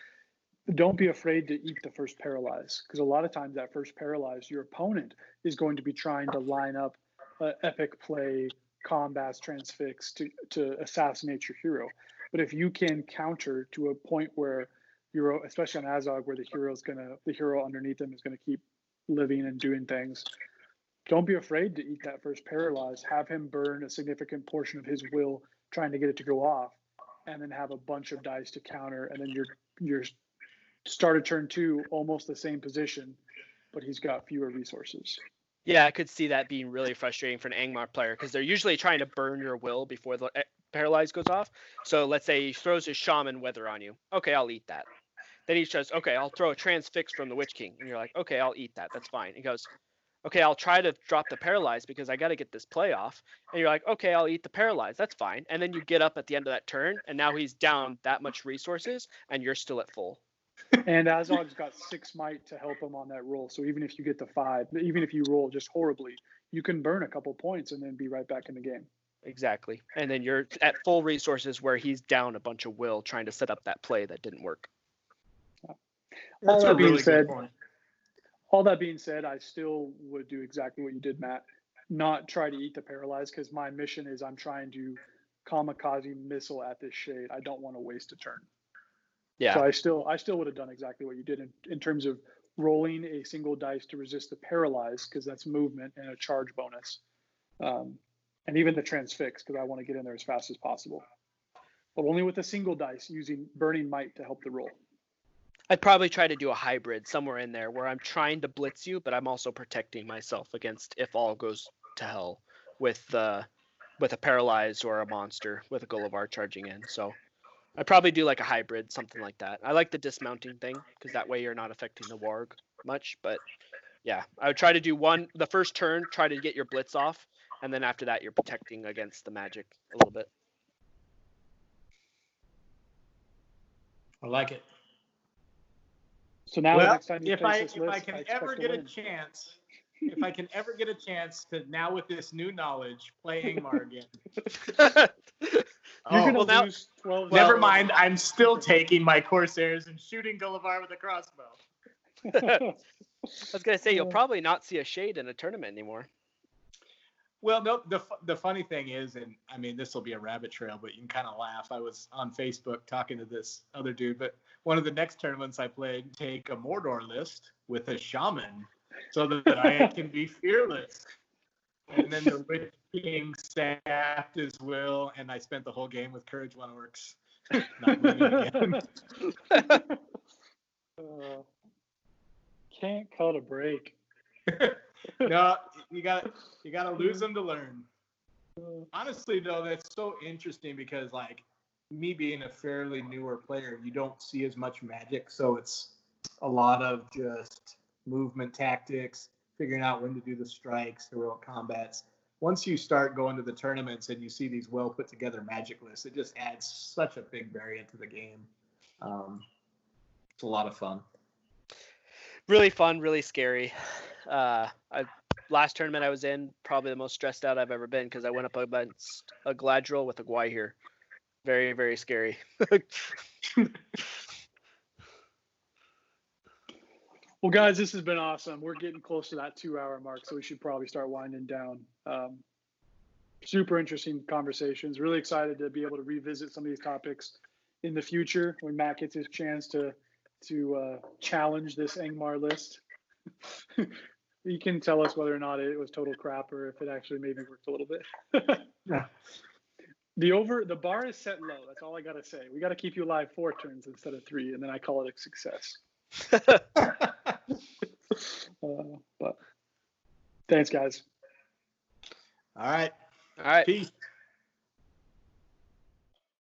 Don't be afraid to eat the first paralyze because a lot of times that first paralyze, your opponent is going to be trying to line up uh, epic play, combats, transfix to, to assassinate your hero. But if you can counter to a point where you're, especially on Azog, where the hero is gonna, the hero underneath them is gonna keep living and doing things, don't be afraid to eat that first paralyze. Have him burn a significant portion of his will trying to get it to go off, and then have a bunch of dice to counter, and then you're you're start a turn two almost the same position, but he's got fewer resources. Yeah, I could see that being really frustrating for an Angmar player because they're usually trying to burn your will before the eh, paralyze goes off. So let's say he throws his shaman weather on you. Okay, I'll eat that. Then he says, okay, I'll throw a transfix from the Witch King, and you're like, okay, I'll eat that. That's fine. He goes, okay, I'll try to drop the paralyze because I got to get this play off. And you're like, okay, I'll eat the paralyze. That's fine. And then you get up at the end of that turn, and now he's down that much resources, and you're still at full. and Azog's got six might to help him on that roll. So even if you get the five, even if you roll just horribly, you can burn a couple points and then be right back in the game. Exactly. And then you're at full resources where he's down a bunch of will trying to set up that play that didn't work. All that being really said, all that being said, I still would do exactly what you did, Matt. Not try to eat the paralyzed because my mission is I'm trying to kamikaze missile at this shade. I don't want to waste a turn. Yeah. So I still I still would have done exactly what you did in, in terms of rolling a single dice to resist the paralyze because that's movement and a charge bonus, um, and even the transfix because I want to get in there as fast as possible, but only with a single dice using burning might to help the roll. I'd probably try to do a hybrid somewhere in there where I'm trying to blitz you, but I'm also protecting myself against if all goes to hell with uh, with a paralyzed or a monster with a Gulavhar charging in. So I'd probably do like a hybrid, something like that. I like the dismounting thing because that way you're not affecting the warg much. But yeah, I would try to do one the first turn, try to get your blitz off, and then after that you're protecting against the magic a little bit. I like it. So now well, next time you if I if list, I can I ever get a chance, if I can ever get a chance to now with this new knowledge play Angmar again. You're oh, gonna well, lose now, 12. Never mind. I'm still taking my Corsairs and shooting Gulavhar with a crossbow. I was gonna say you'll probably not see a shade in a tournament anymore. Well, no. The the funny thing is, and I mean this will be a rabbit trail, but you can kind of laugh. I was on Facebook talking to this other dude, but one of the next tournaments I played, take a Mordor list with a shaman, so that I can be fearless. And then the Witch King staffed as well, and I spent the whole game with Courage One Orcs. Not uh, can't cut a break. No, you got you got to lose them to learn. Honestly, though, that's so interesting because, like, me being a fairly newer player, you don't see as much magic. So it's a lot of just movement tactics, figuring out when to do the strikes, heroic combats. Once you start going to the tournaments and you see these well put together magic lists, it just adds such a big variant to the game. Um, it's a lot of fun. Really fun, really scary. Uh, I last tournament I was in, probably the most stressed out I've ever been because I went up against a Galadriel with a Gwaihir. Very, very scary. Well, guys, this has been awesome. We're getting close to that two-hour mark, so we should probably start winding down. Um, super interesting conversations. Really excited to be able to revisit some of these topics in the future when Matt gets his chance to to uh, challenge this Angmar list. you can tell us whether or not it was total crap or if it actually maybe worked a little bit. Yeah. The over the bar is set low. That's all I gotta say. We gotta keep you alive four turns instead of three, and then I call it a success. Uh, but thanks, guys. All right. All right. Peace.